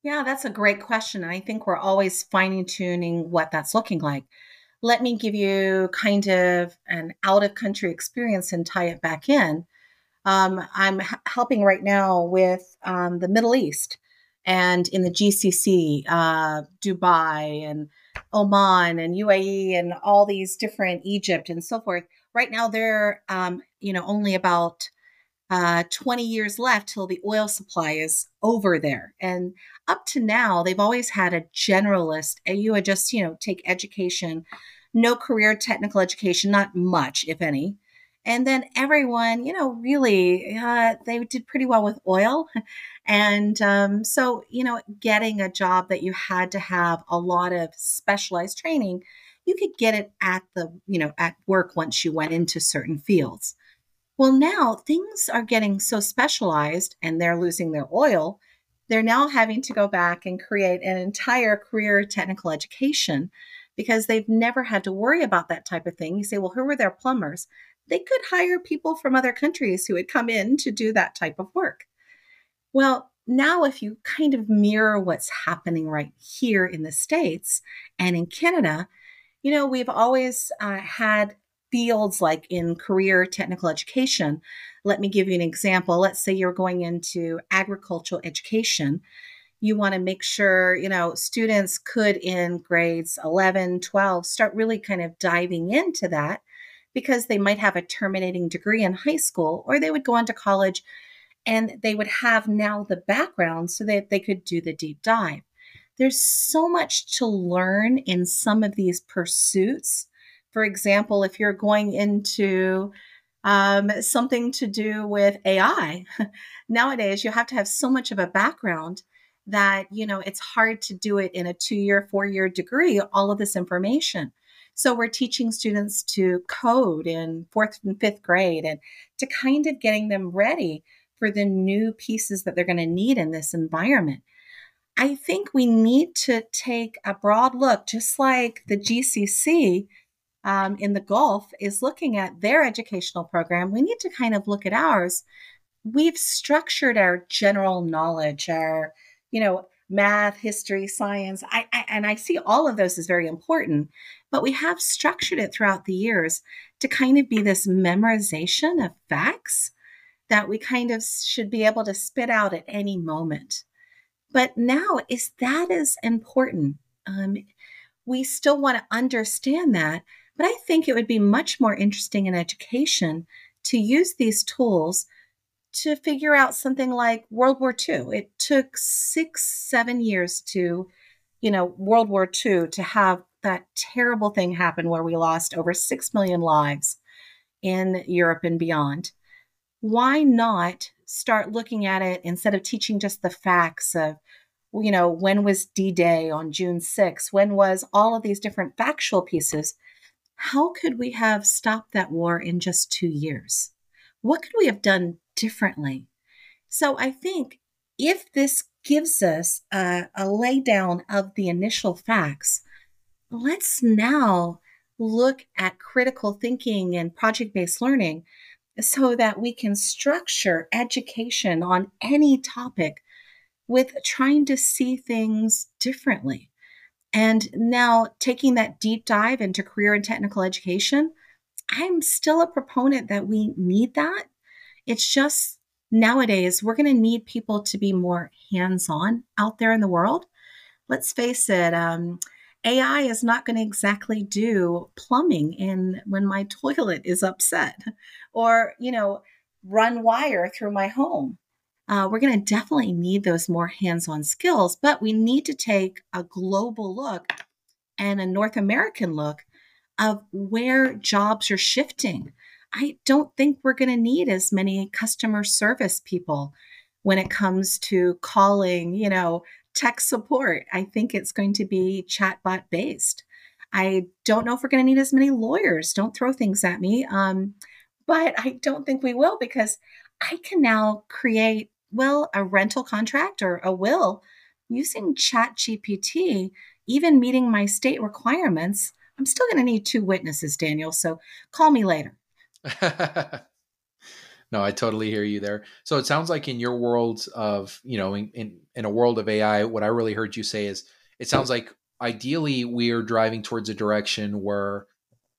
yeah, that's a great question. I think we're always fine tuning what that's looking like. Let me give you kind of an out of country experience and tie it back in. Um, I'm h- helping right now with um, the Middle East and in the GCC, uh, Dubai and Oman and UAE and all these different Egypt and so forth. Right now, they're um, you know only about uh, 20 years left till the oil supply is over there. And up to now, they've always had a generalist. You would just, you know, take education, no career technical education, not much, if any. And then everyone, you know, really, uh, they did pretty well with oil. And um, so, you know, getting a job that you had to have a lot of specialized training, you could get it at the, you know, at work once you went into certain fields. Well, now things are getting so specialized and they're losing their oil. They're now having to go back and create an entire career technical education because they've never had to worry about that type of thing. You say, well, who were their plumbers? They could hire people from other countries who would come in to do that type of work. Well, now if you kind of mirror what's happening right here in the States and in Canada, you know, we've always uh, had fields like in career technical education. Let me give you an example. Let's say you're going into agricultural education. You want to make sure, you know, students could in grades 11, 12 start really kind of diving into that because they might have a terminating degree in high school or they would go on to college and they would have now the background so that they could do the deep dive. There's so much to learn in some of these pursuits for example, if you're going into um, something to do with AI. Nowadays, you have to have so much of a background that you know it's hard to do it in a two year, four year degree. All of this information. So we're teaching students to code in fourth and fifth grade and to kind of getting them ready for the new pieces that they're going to need in this environment. I think we need to take a broad look, just like the GCC um, in the Gulf is looking at their educational program. We need to kind of look at ours. We've structured our general knowledge, our, you know, math, history, science. I, I, and I see all of those as very important, but we have structured it throughout the years to kind of be this memorization of facts that we kind of should be able to spit out at any moment. But now, is that as important? Um, we still want to understand that, but I think it would be much more interesting in education to use these tools to figure out something like World War II. It took six, seven years to, you know, World War II to have that terrible thing happen where we lost over 6 million lives in Europe and beyond. Why not start looking at it instead of teaching just the facts of, you know, when was D Day on June 6th? When was all of these different factual pieces? How could we have stopped that war in just two years? What could we have done differently. So I think if this gives us a, a laydown of the initial facts, let's now look at critical thinking and project based learning so that we can structure education on any topic with trying to see things differently. And now taking that deep dive into career and technical education, I'm still a proponent that we need that it's just nowadays, we're going to need people to be more hands on out there in the world. Let's face it, um, AI is not going to exactly do plumbing in when my toilet is upset or, you know, run wire through my home. Uh, we're going to definitely need those more hands on skills, but we need to take a global look and a North American look of where jobs are shifting. I don't think we're going to need as many customer service people when it comes to calling, you know, tech support. I think it's going to be chatbot based. I don't know if we're going to need as many lawyers. Don't throw things at me. Um, but I don't think we will because I can now create, well, a rental contract or a will using Chat GPT, even meeting my state requirements. I'm still going to need two witnesses, Daniel. So call me later. no, I totally hear you there. So it sounds like in your world of, you know, in, in, in a world of AI, what I really heard you say is it sounds like ideally we are driving towards a direction where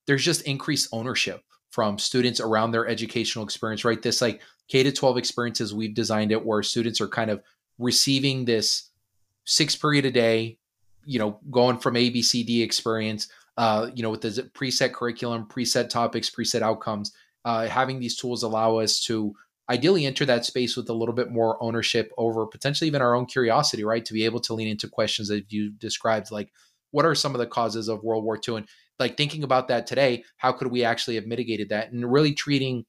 there's just increased ownership from students around their educational experience, right? This like K to 12 experiences, we've designed it where students are kind of receiving this six period a day, you know, going from A, B, C, D experience uh, you know, with the preset curriculum, preset topics, preset outcomes, uh, having these tools allow us to ideally enter that space with a little bit more ownership over potentially even our own curiosity, right? To be able to lean into questions that you described, like what are some of the causes of World War II? And like thinking about that today, how could we actually have mitigated that? And really treating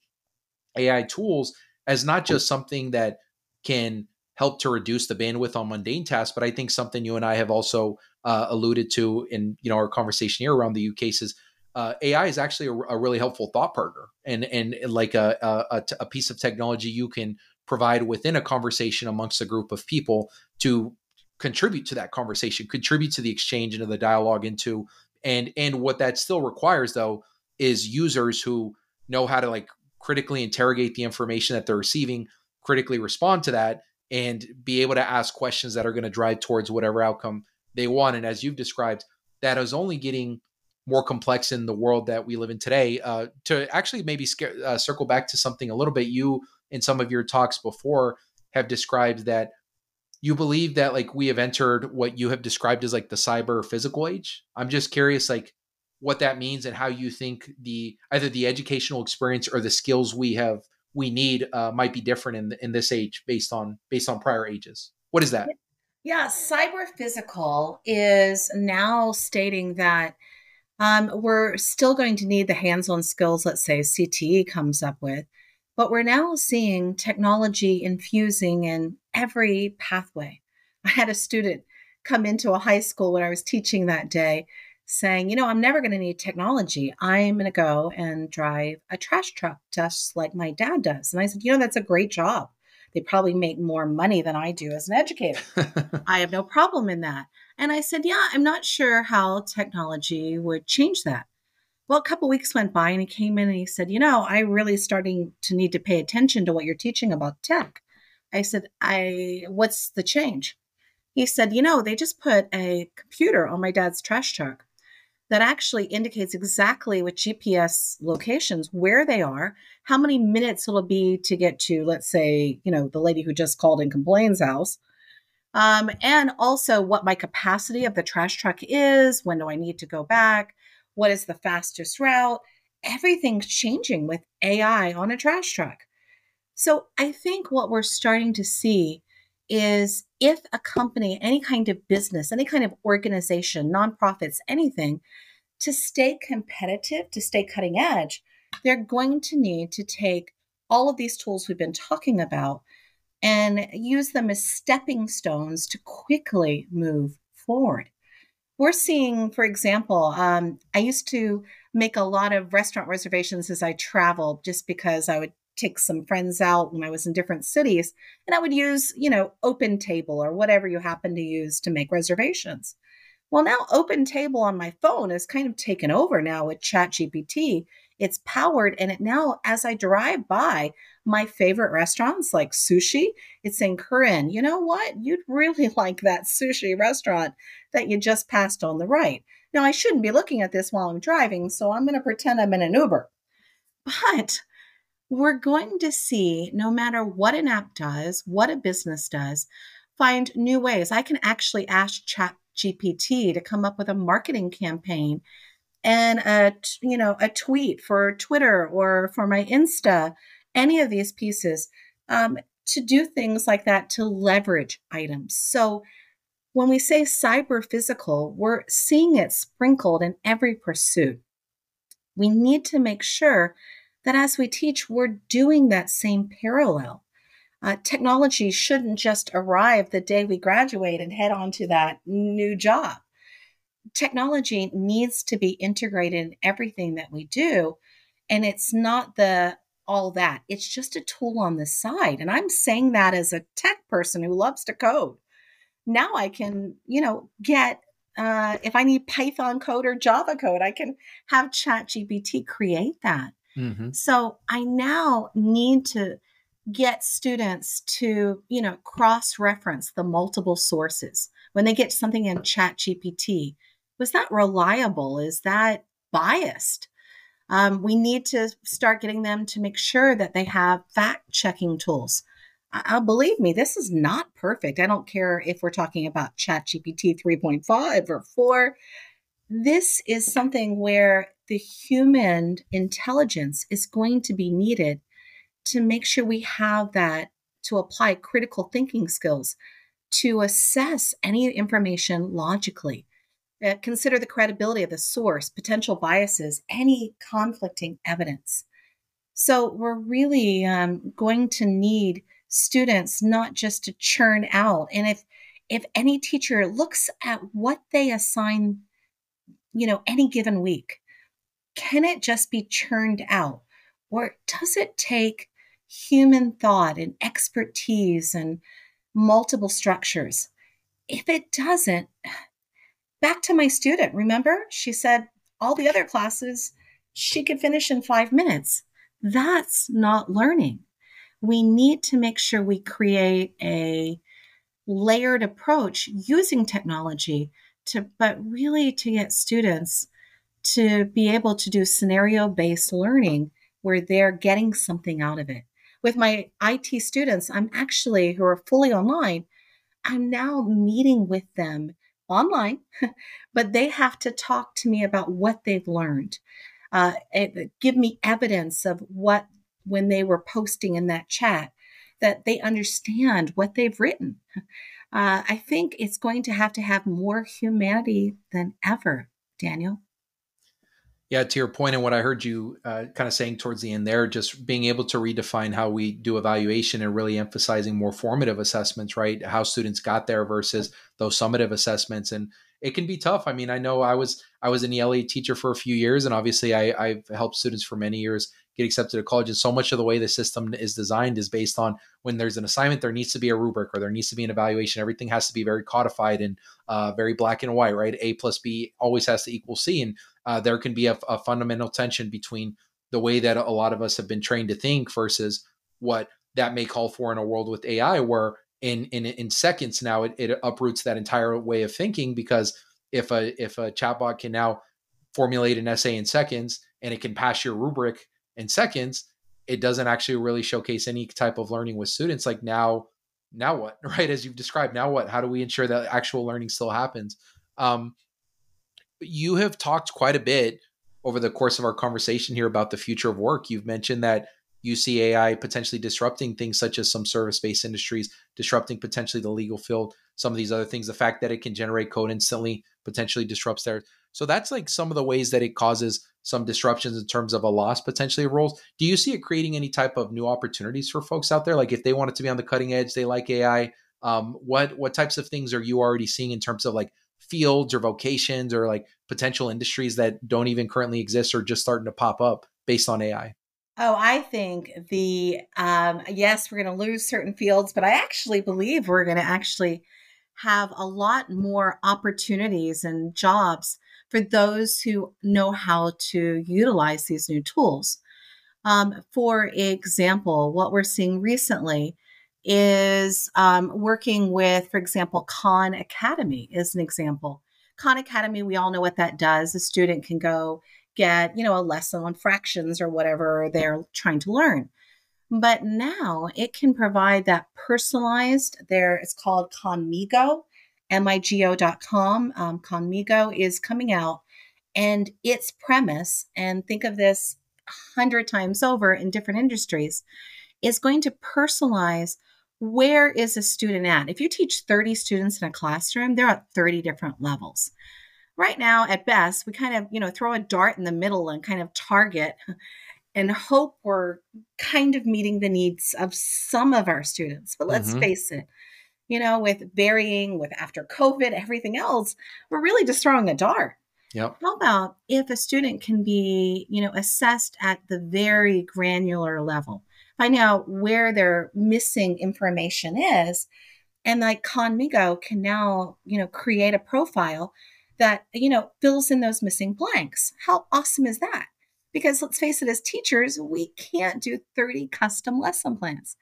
AI tools as not just something that can help to reduce the bandwidth on mundane tasks, but I think something you and I have also uh, alluded to in you know our conversation here around the use cases. Uh, AI is actually a, a, really helpful thought partner and and like a, a, a piece of technology you can provide within a conversation amongst a group of people to contribute to that conversation, contribute to the exchange and to the dialogue into and and what that still requires though is users who know how to like critically interrogate the information that they're receiving, critically respond to that, and be able to ask questions that are going to drive towards whatever outcome they want. And as you've described, that is only getting more complex in the world that we live in today. Uh, to actually maybe uh, circle back to something a little bit, you in some of your talks before have described that you believe that like we have entered what you have described as like the cyber physical age. I'm just curious, like what that means and how you think the either the educational experience or the skills we have we need uh, might be different in in this age based on based on prior ages. What is that? Yeah, cyber physical is now stating that Um, we're still going to need the hands on skills, let's say CTE comes up with, but we're now seeing technology infusing in every pathway. I had a student come into a high school when I was teaching that day saying, you know, I'm never going to need technology. I'm going to go and drive a trash truck just like my dad does. And I said, you know, that's a great job. They probably make more money than I do as an educator. I have no problem in that. And I said, yeah, I'm not sure how technology would change that. Well, a couple weeks went by and he came in and he said, you know, I really starting to need to pay attention to what you're teaching about tech. I said, I what's the change? He said, you know, they just put a computer on my dad's trash truck that actually indicates exactly with GPS locations where they are, how many minutes it'll be to get to, let's say, you know, the lady who just called and complains house. Um, and also what my capacity of the trash truck is. When do I need to go back? What is the fastest route? Everything's changing with AI on a trash truck. So I think what we're starting to see is if a company, any kind of business, any kind of organization, nonprofits, anything, to stay competitive, to stay cutting edge, they're going to need to take all of these tools we've been talking about and use them as stepping stones to quickly move forward. We're seeing, for example, um, I used to make a lot of restaurant reservations as I traveled just because I would take some friends out when I was in different cities, and I would use, you know, Open Table or whatever you happen to use to make reservations. Well, now Open Table on my phone is kind of taken over now with ChatGPT. It's powered, and it now, as I drive by my favorite restaurants like sushi, it's saying, Corinne, you know what? You'd really like that sushi restaurant that you just passed on the right. Now, I shouldn't be looking at this while I'm driving, so I'm going to pretend I'm in an Uber. But we're going to see no matter what an app does, what a business does, find new ways. I can actually ask Chat GPT to come up with a marketing campaign and a you know a tweet for Twitter or for my Insta, any of these pieces um, to do things like that to leverage items. So when we say cyber physical, we're seeing it sprinkled in every pursuit. We need to make sure that as we teach, we're doing that same parallel. Uh, technology shouldn't just arrive the day we graduate and head on to that new job. Technology needs to be integrated in everything that we do. And it's not the all that, it's just a tool on the side. And I'm saying that as a tech person who loves to code. Now I can, you know, get uh, if I need Python code or Java code, I can have ChatGPT create that. Mm-hmm. So I now need to get students to, you know, cross reference the multiple sources. When they get something in Chat GPT, was that reliable? Is that biased? Um, we need to start getting them to make sure that they have fact checking tools. I, I believe me, this is not perfect. I don't care if we're talking about Chat GPT 3.5 or 4. This is something where the human intelligence is going to be needed to make sure we have that to apply critical thinking skills to assess any information logically. Uh, consider the credibility of the source, potential biases, any conflicting evidence. So, we're really um, going to need students not just to churn out. And if if any teacher looks at what they assign, you know, any given week, can it just be churned out? Or does it take human thought and expertise and multiple structures? If it doesn't, back to my student, remember? She said all the other classes she could finish in five minutes. That's not learning. We need to make sure we create a layered approach using technology to, but really to get students to be able to do scenario based learning where they're getting something out of it. With my IT students, I'm actually, who are fully online, I'm now meeting with them online, but they have to talk to me about what they've learned, uh, give me evidence of what, when they were posting in that chat, that they understand what they've written. Uh, I think it's going to have to have more humanity than ever, Daniel. Yeah, to your point and what I heard you uh, kind of saying towards the end there, just being able to redefine how we do evaluation and really emphasizing more formative assessments, right? How students got there versus those summative assessments, and it can be tough. I mean, I know I was I was an ELA teacher for a few years, and obviously I, I've helped students for many years get accepted to college. And so much of the way the system is designed is based on when there's an assignment, there needs to be a rubric or there needs to be an evaluation. Everything has to be very codified and uh, very black and white, right? A plus B always has to equal C. And uh, there can be a, a fundamental tension between the way that a lot of us have been trained to think versus what that may call for in a world with AI, where in in, in seconds now it, it uproots that entire way of thinking because if a if a chatbot can now formulate an essay in seconds and it can pass your rubric in seconds, it doesn't actually really showcase any type of learning with students. Like now, now what, right? As you've described, now what? How do we ensure that actual learning still happens? Um, you have talked quite a bit over the course of our conversation here about the future of work. You've mentioned that you see AI potentially disrupting things such as some service based industries, disrupting potentially the legal field, some of these other things. The fact that it can generate code instantly potentially disrupts there. So that's like some of the ways that it causes some disruptions in terms of a loss potentially of roles. Do you see it creating any type of new opportunities for folks out there? Like if they wanted to be on the cutting edge, they like AI. Um, what what types of things are you already seeing in terms of like fields or vocations or like potential industries that don't even currently exist or just starting to pop up based on AI? Oh, I think the um, yes, we're going to lose certain fields, but I actually believe we're going to actually have a lot more opportunities and jobs for those who know how to utilize these new tools. Um, for example, what we're seeing recently is um, working with, for example, Khan Academy is an example. Khan Academy, we all know what that does. A student can go get, you know, a lesson on fractions or whatever they're trying to learn. But now it can provide that personalized, there it's called Khanmigo, migo.com. Um, Khanmigo is coming out, and its premise, and think of this hundred times over in different industries, is going to personalize where is a student at. If you teach 30 students in a classroom, they're at 30 different levels. Right now, at best, we kind of, you know, throw a dart in the middle and kind of target and hope we're kind of meeting the needs of some of our students. But let's mm-hmm. face it, you know, with varying, with after COVID, everything else, we're really just throwing a dart. Yep. How about if a student can be, you know, assessed at the very granular level, find out where their missing information is, and like Khanmigo can now, you know, create a profile that, you know, fills in those missing blanks. How awesome is that? Because let's face it, as teachers, we can't do 30 custom lesson plans.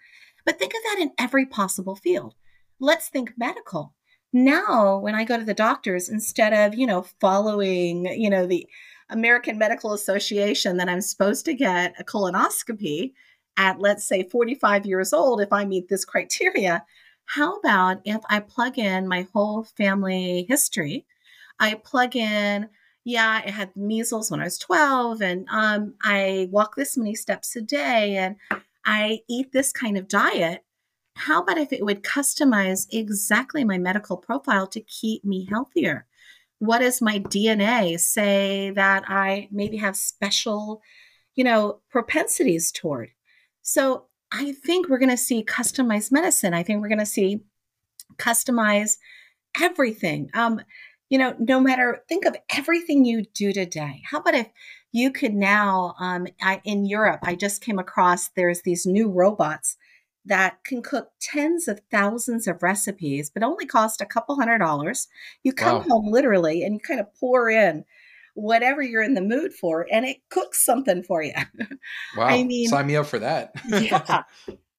But think of that in every possible field let's think medical. Now, when I go to the doctors, instead of, you know, following, you know, the American Medical Association that I'm supposed to get a colonoscopy at, let's say, 45 years old, if I meet this criteria, how about if I plug in my whole family history? I plug in, yeah, I had measles when I was 12, and um, I walk this many steps a day, and I eat this kind of diet how about if it would customize exactly my medical profile to keep me healthier? What does my DNA say that I maybe have special, you know, propensities toward? So I think we're going to see customized medicine. I think we're going to see customized everything. Um, you know, no matter, think of everything you do today. How about if you could now, um, I, in Europe, I just came across there's these new robots that can cook tens of thousands of recipes, but only cost a couple hundred dollars. You come wow. home literally and you kind of pour in whatever you're in the mood for, and it cooks something for you. Wow. I mean, sign me up for that. yeah.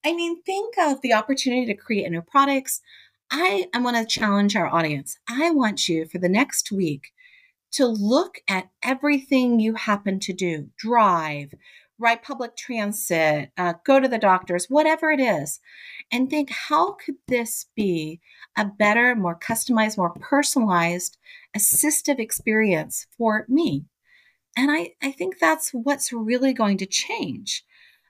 I mean, think of the opportunity to create new products. I, I want to challenge our audience. I want you for the next week to look at everything you happen to do drive, ride public transit, uh, go to the doctors, whatever it is, and think how could this be a better, more customized, more personalized, assistive experience for me? And I, I think that's what's really going to change.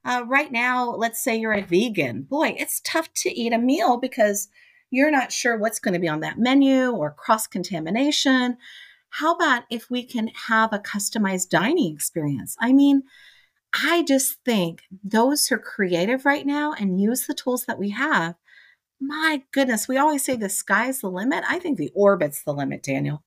Uh, right now, let's say you're a vegan. Boy, it's tough to eat a meal because you're not sure what's going to be on that menu or cross contamination. How about if we can have a customized dining experience? I mean, I just think those who are creative right now and use the tools that we have, my goodness, we always say the sky's the limit. I think the orbit's the limit, Daniel.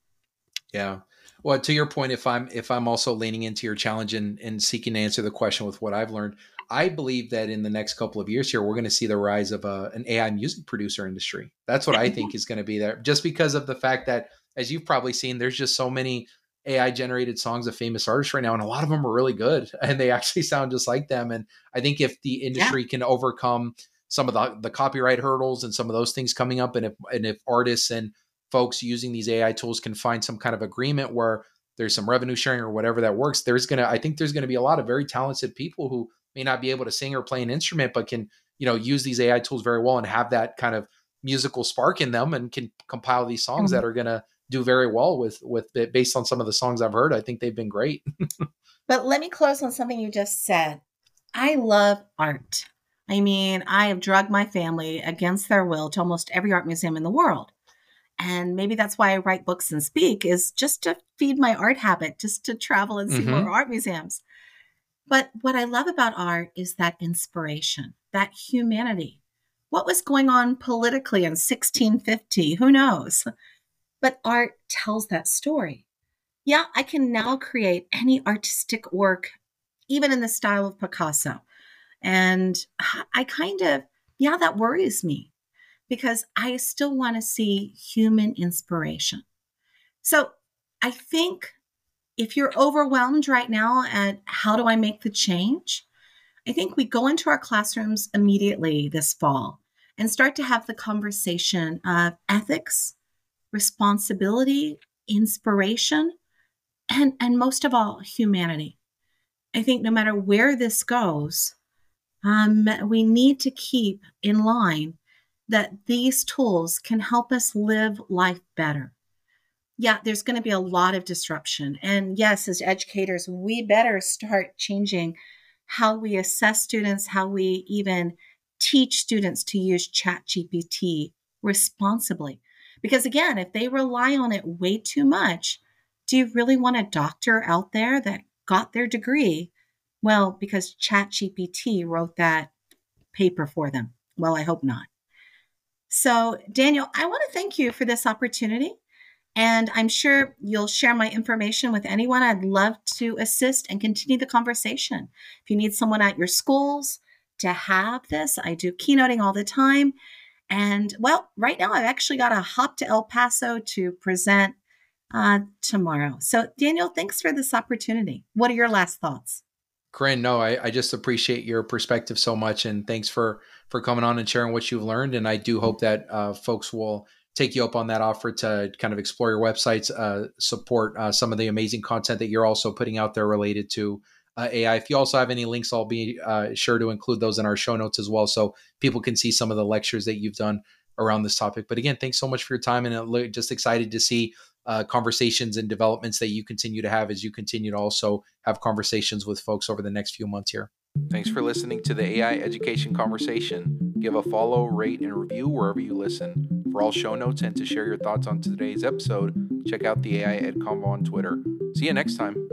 Yeah. Well, to your point, if I'm if I'm also leaning into your challenge and, and seeking to answer the question with what I've learned, I believe that in the next couple of years here, we're going to see the rise of uh, a, an AI music producer industry. That's what I think is going to be there, just because of the fact that, as you've probably seen, there's just so many AI generated songs of famous artists right now, and a lot of them are really good, and they actually sound just like them. And I think if the industry yeah. can overcome some of the, the copyright hurdles and some of those things coming up, and if and if artists and folks using these AI tools can find some kind of agreement where there's some revenue sharing or whatever that works, there's gonna I think there's gonna be a lot of very talented people who may not be able to sing or play an instrument, but can you know use these AI tools very well and have that kind of musical spark in them and can compile these songs mm-hmm. that are gonna do very well with with it based on some of the songs I've heard. I think they've been great. but let me close on something you just said. I love art. I mean, I have drugged my family against their will to almost every art museum in the world. And maybe that's why I write books and speak is just to feed my art habit, just to travel and see mm-hmm. more art museums. But what I love about art is that inspiration, that humanity. What was going on politically in 1650? Who knows? But art tells that story. Yeah, I can now create any artistic work, even in the style of Picasso. And I kind of, yeah, that worries me because I still want to see human inspiration. So I think if you're overwhelmed right now at how do I make the change, I think we go into our classrooms immediately this fall and start to have the conversation of ethics, responsibility, inspiration, and, and most of all, humanity. I think no matter where this goes, um, we need to keep in line that these tools can help us live life better yeah, there's going to be a lot of disruption. And yes, as educators, we better start changing how we assess students, how we even teach students to use ChatGPT responsibly. Because again, if they rely on it way too much, do you really want a doctor out there that got their degree? Well, because ChatGPT wrote that paper for them. Well, I hope not. So, Daniel, I want to thank you for this opportunity. And I'm sure you'll share my information with anyone. I'd love to assist and continue the conversation. If you need someone at your schools to have this, I do keynoting all the time. And well, right now I've actually got a hop to El Paso to present uh, tomorrow. So, Daniel, thanks for this opportunity. What are your last thoughts? Corinne, no, I, I just appreciate your perspective so much, and thanks for for coming on and sharing what you've learned. And I do hope that uh, folks will take you up on that offer to kind of explore your websites, uh, support uh, some of the amazing content that you're also putting out there related to uh, AI. If you also have any links, I'll be uh, sure to include those in our show notes as well, so people can see some of the lectures that you've done around this topic. But again, thanks so much for your time, and just excited to see uh, conversations and developments that you continue to have as you continue to also have conversations with folks over the next few months here. Thanks for listening to the AI Education Conversation. Give a follow, rate, and review wherever you listen. For all show notes and to share your thoughts on today's episode, check out the AI Ed Convo on Twitter. See you next time.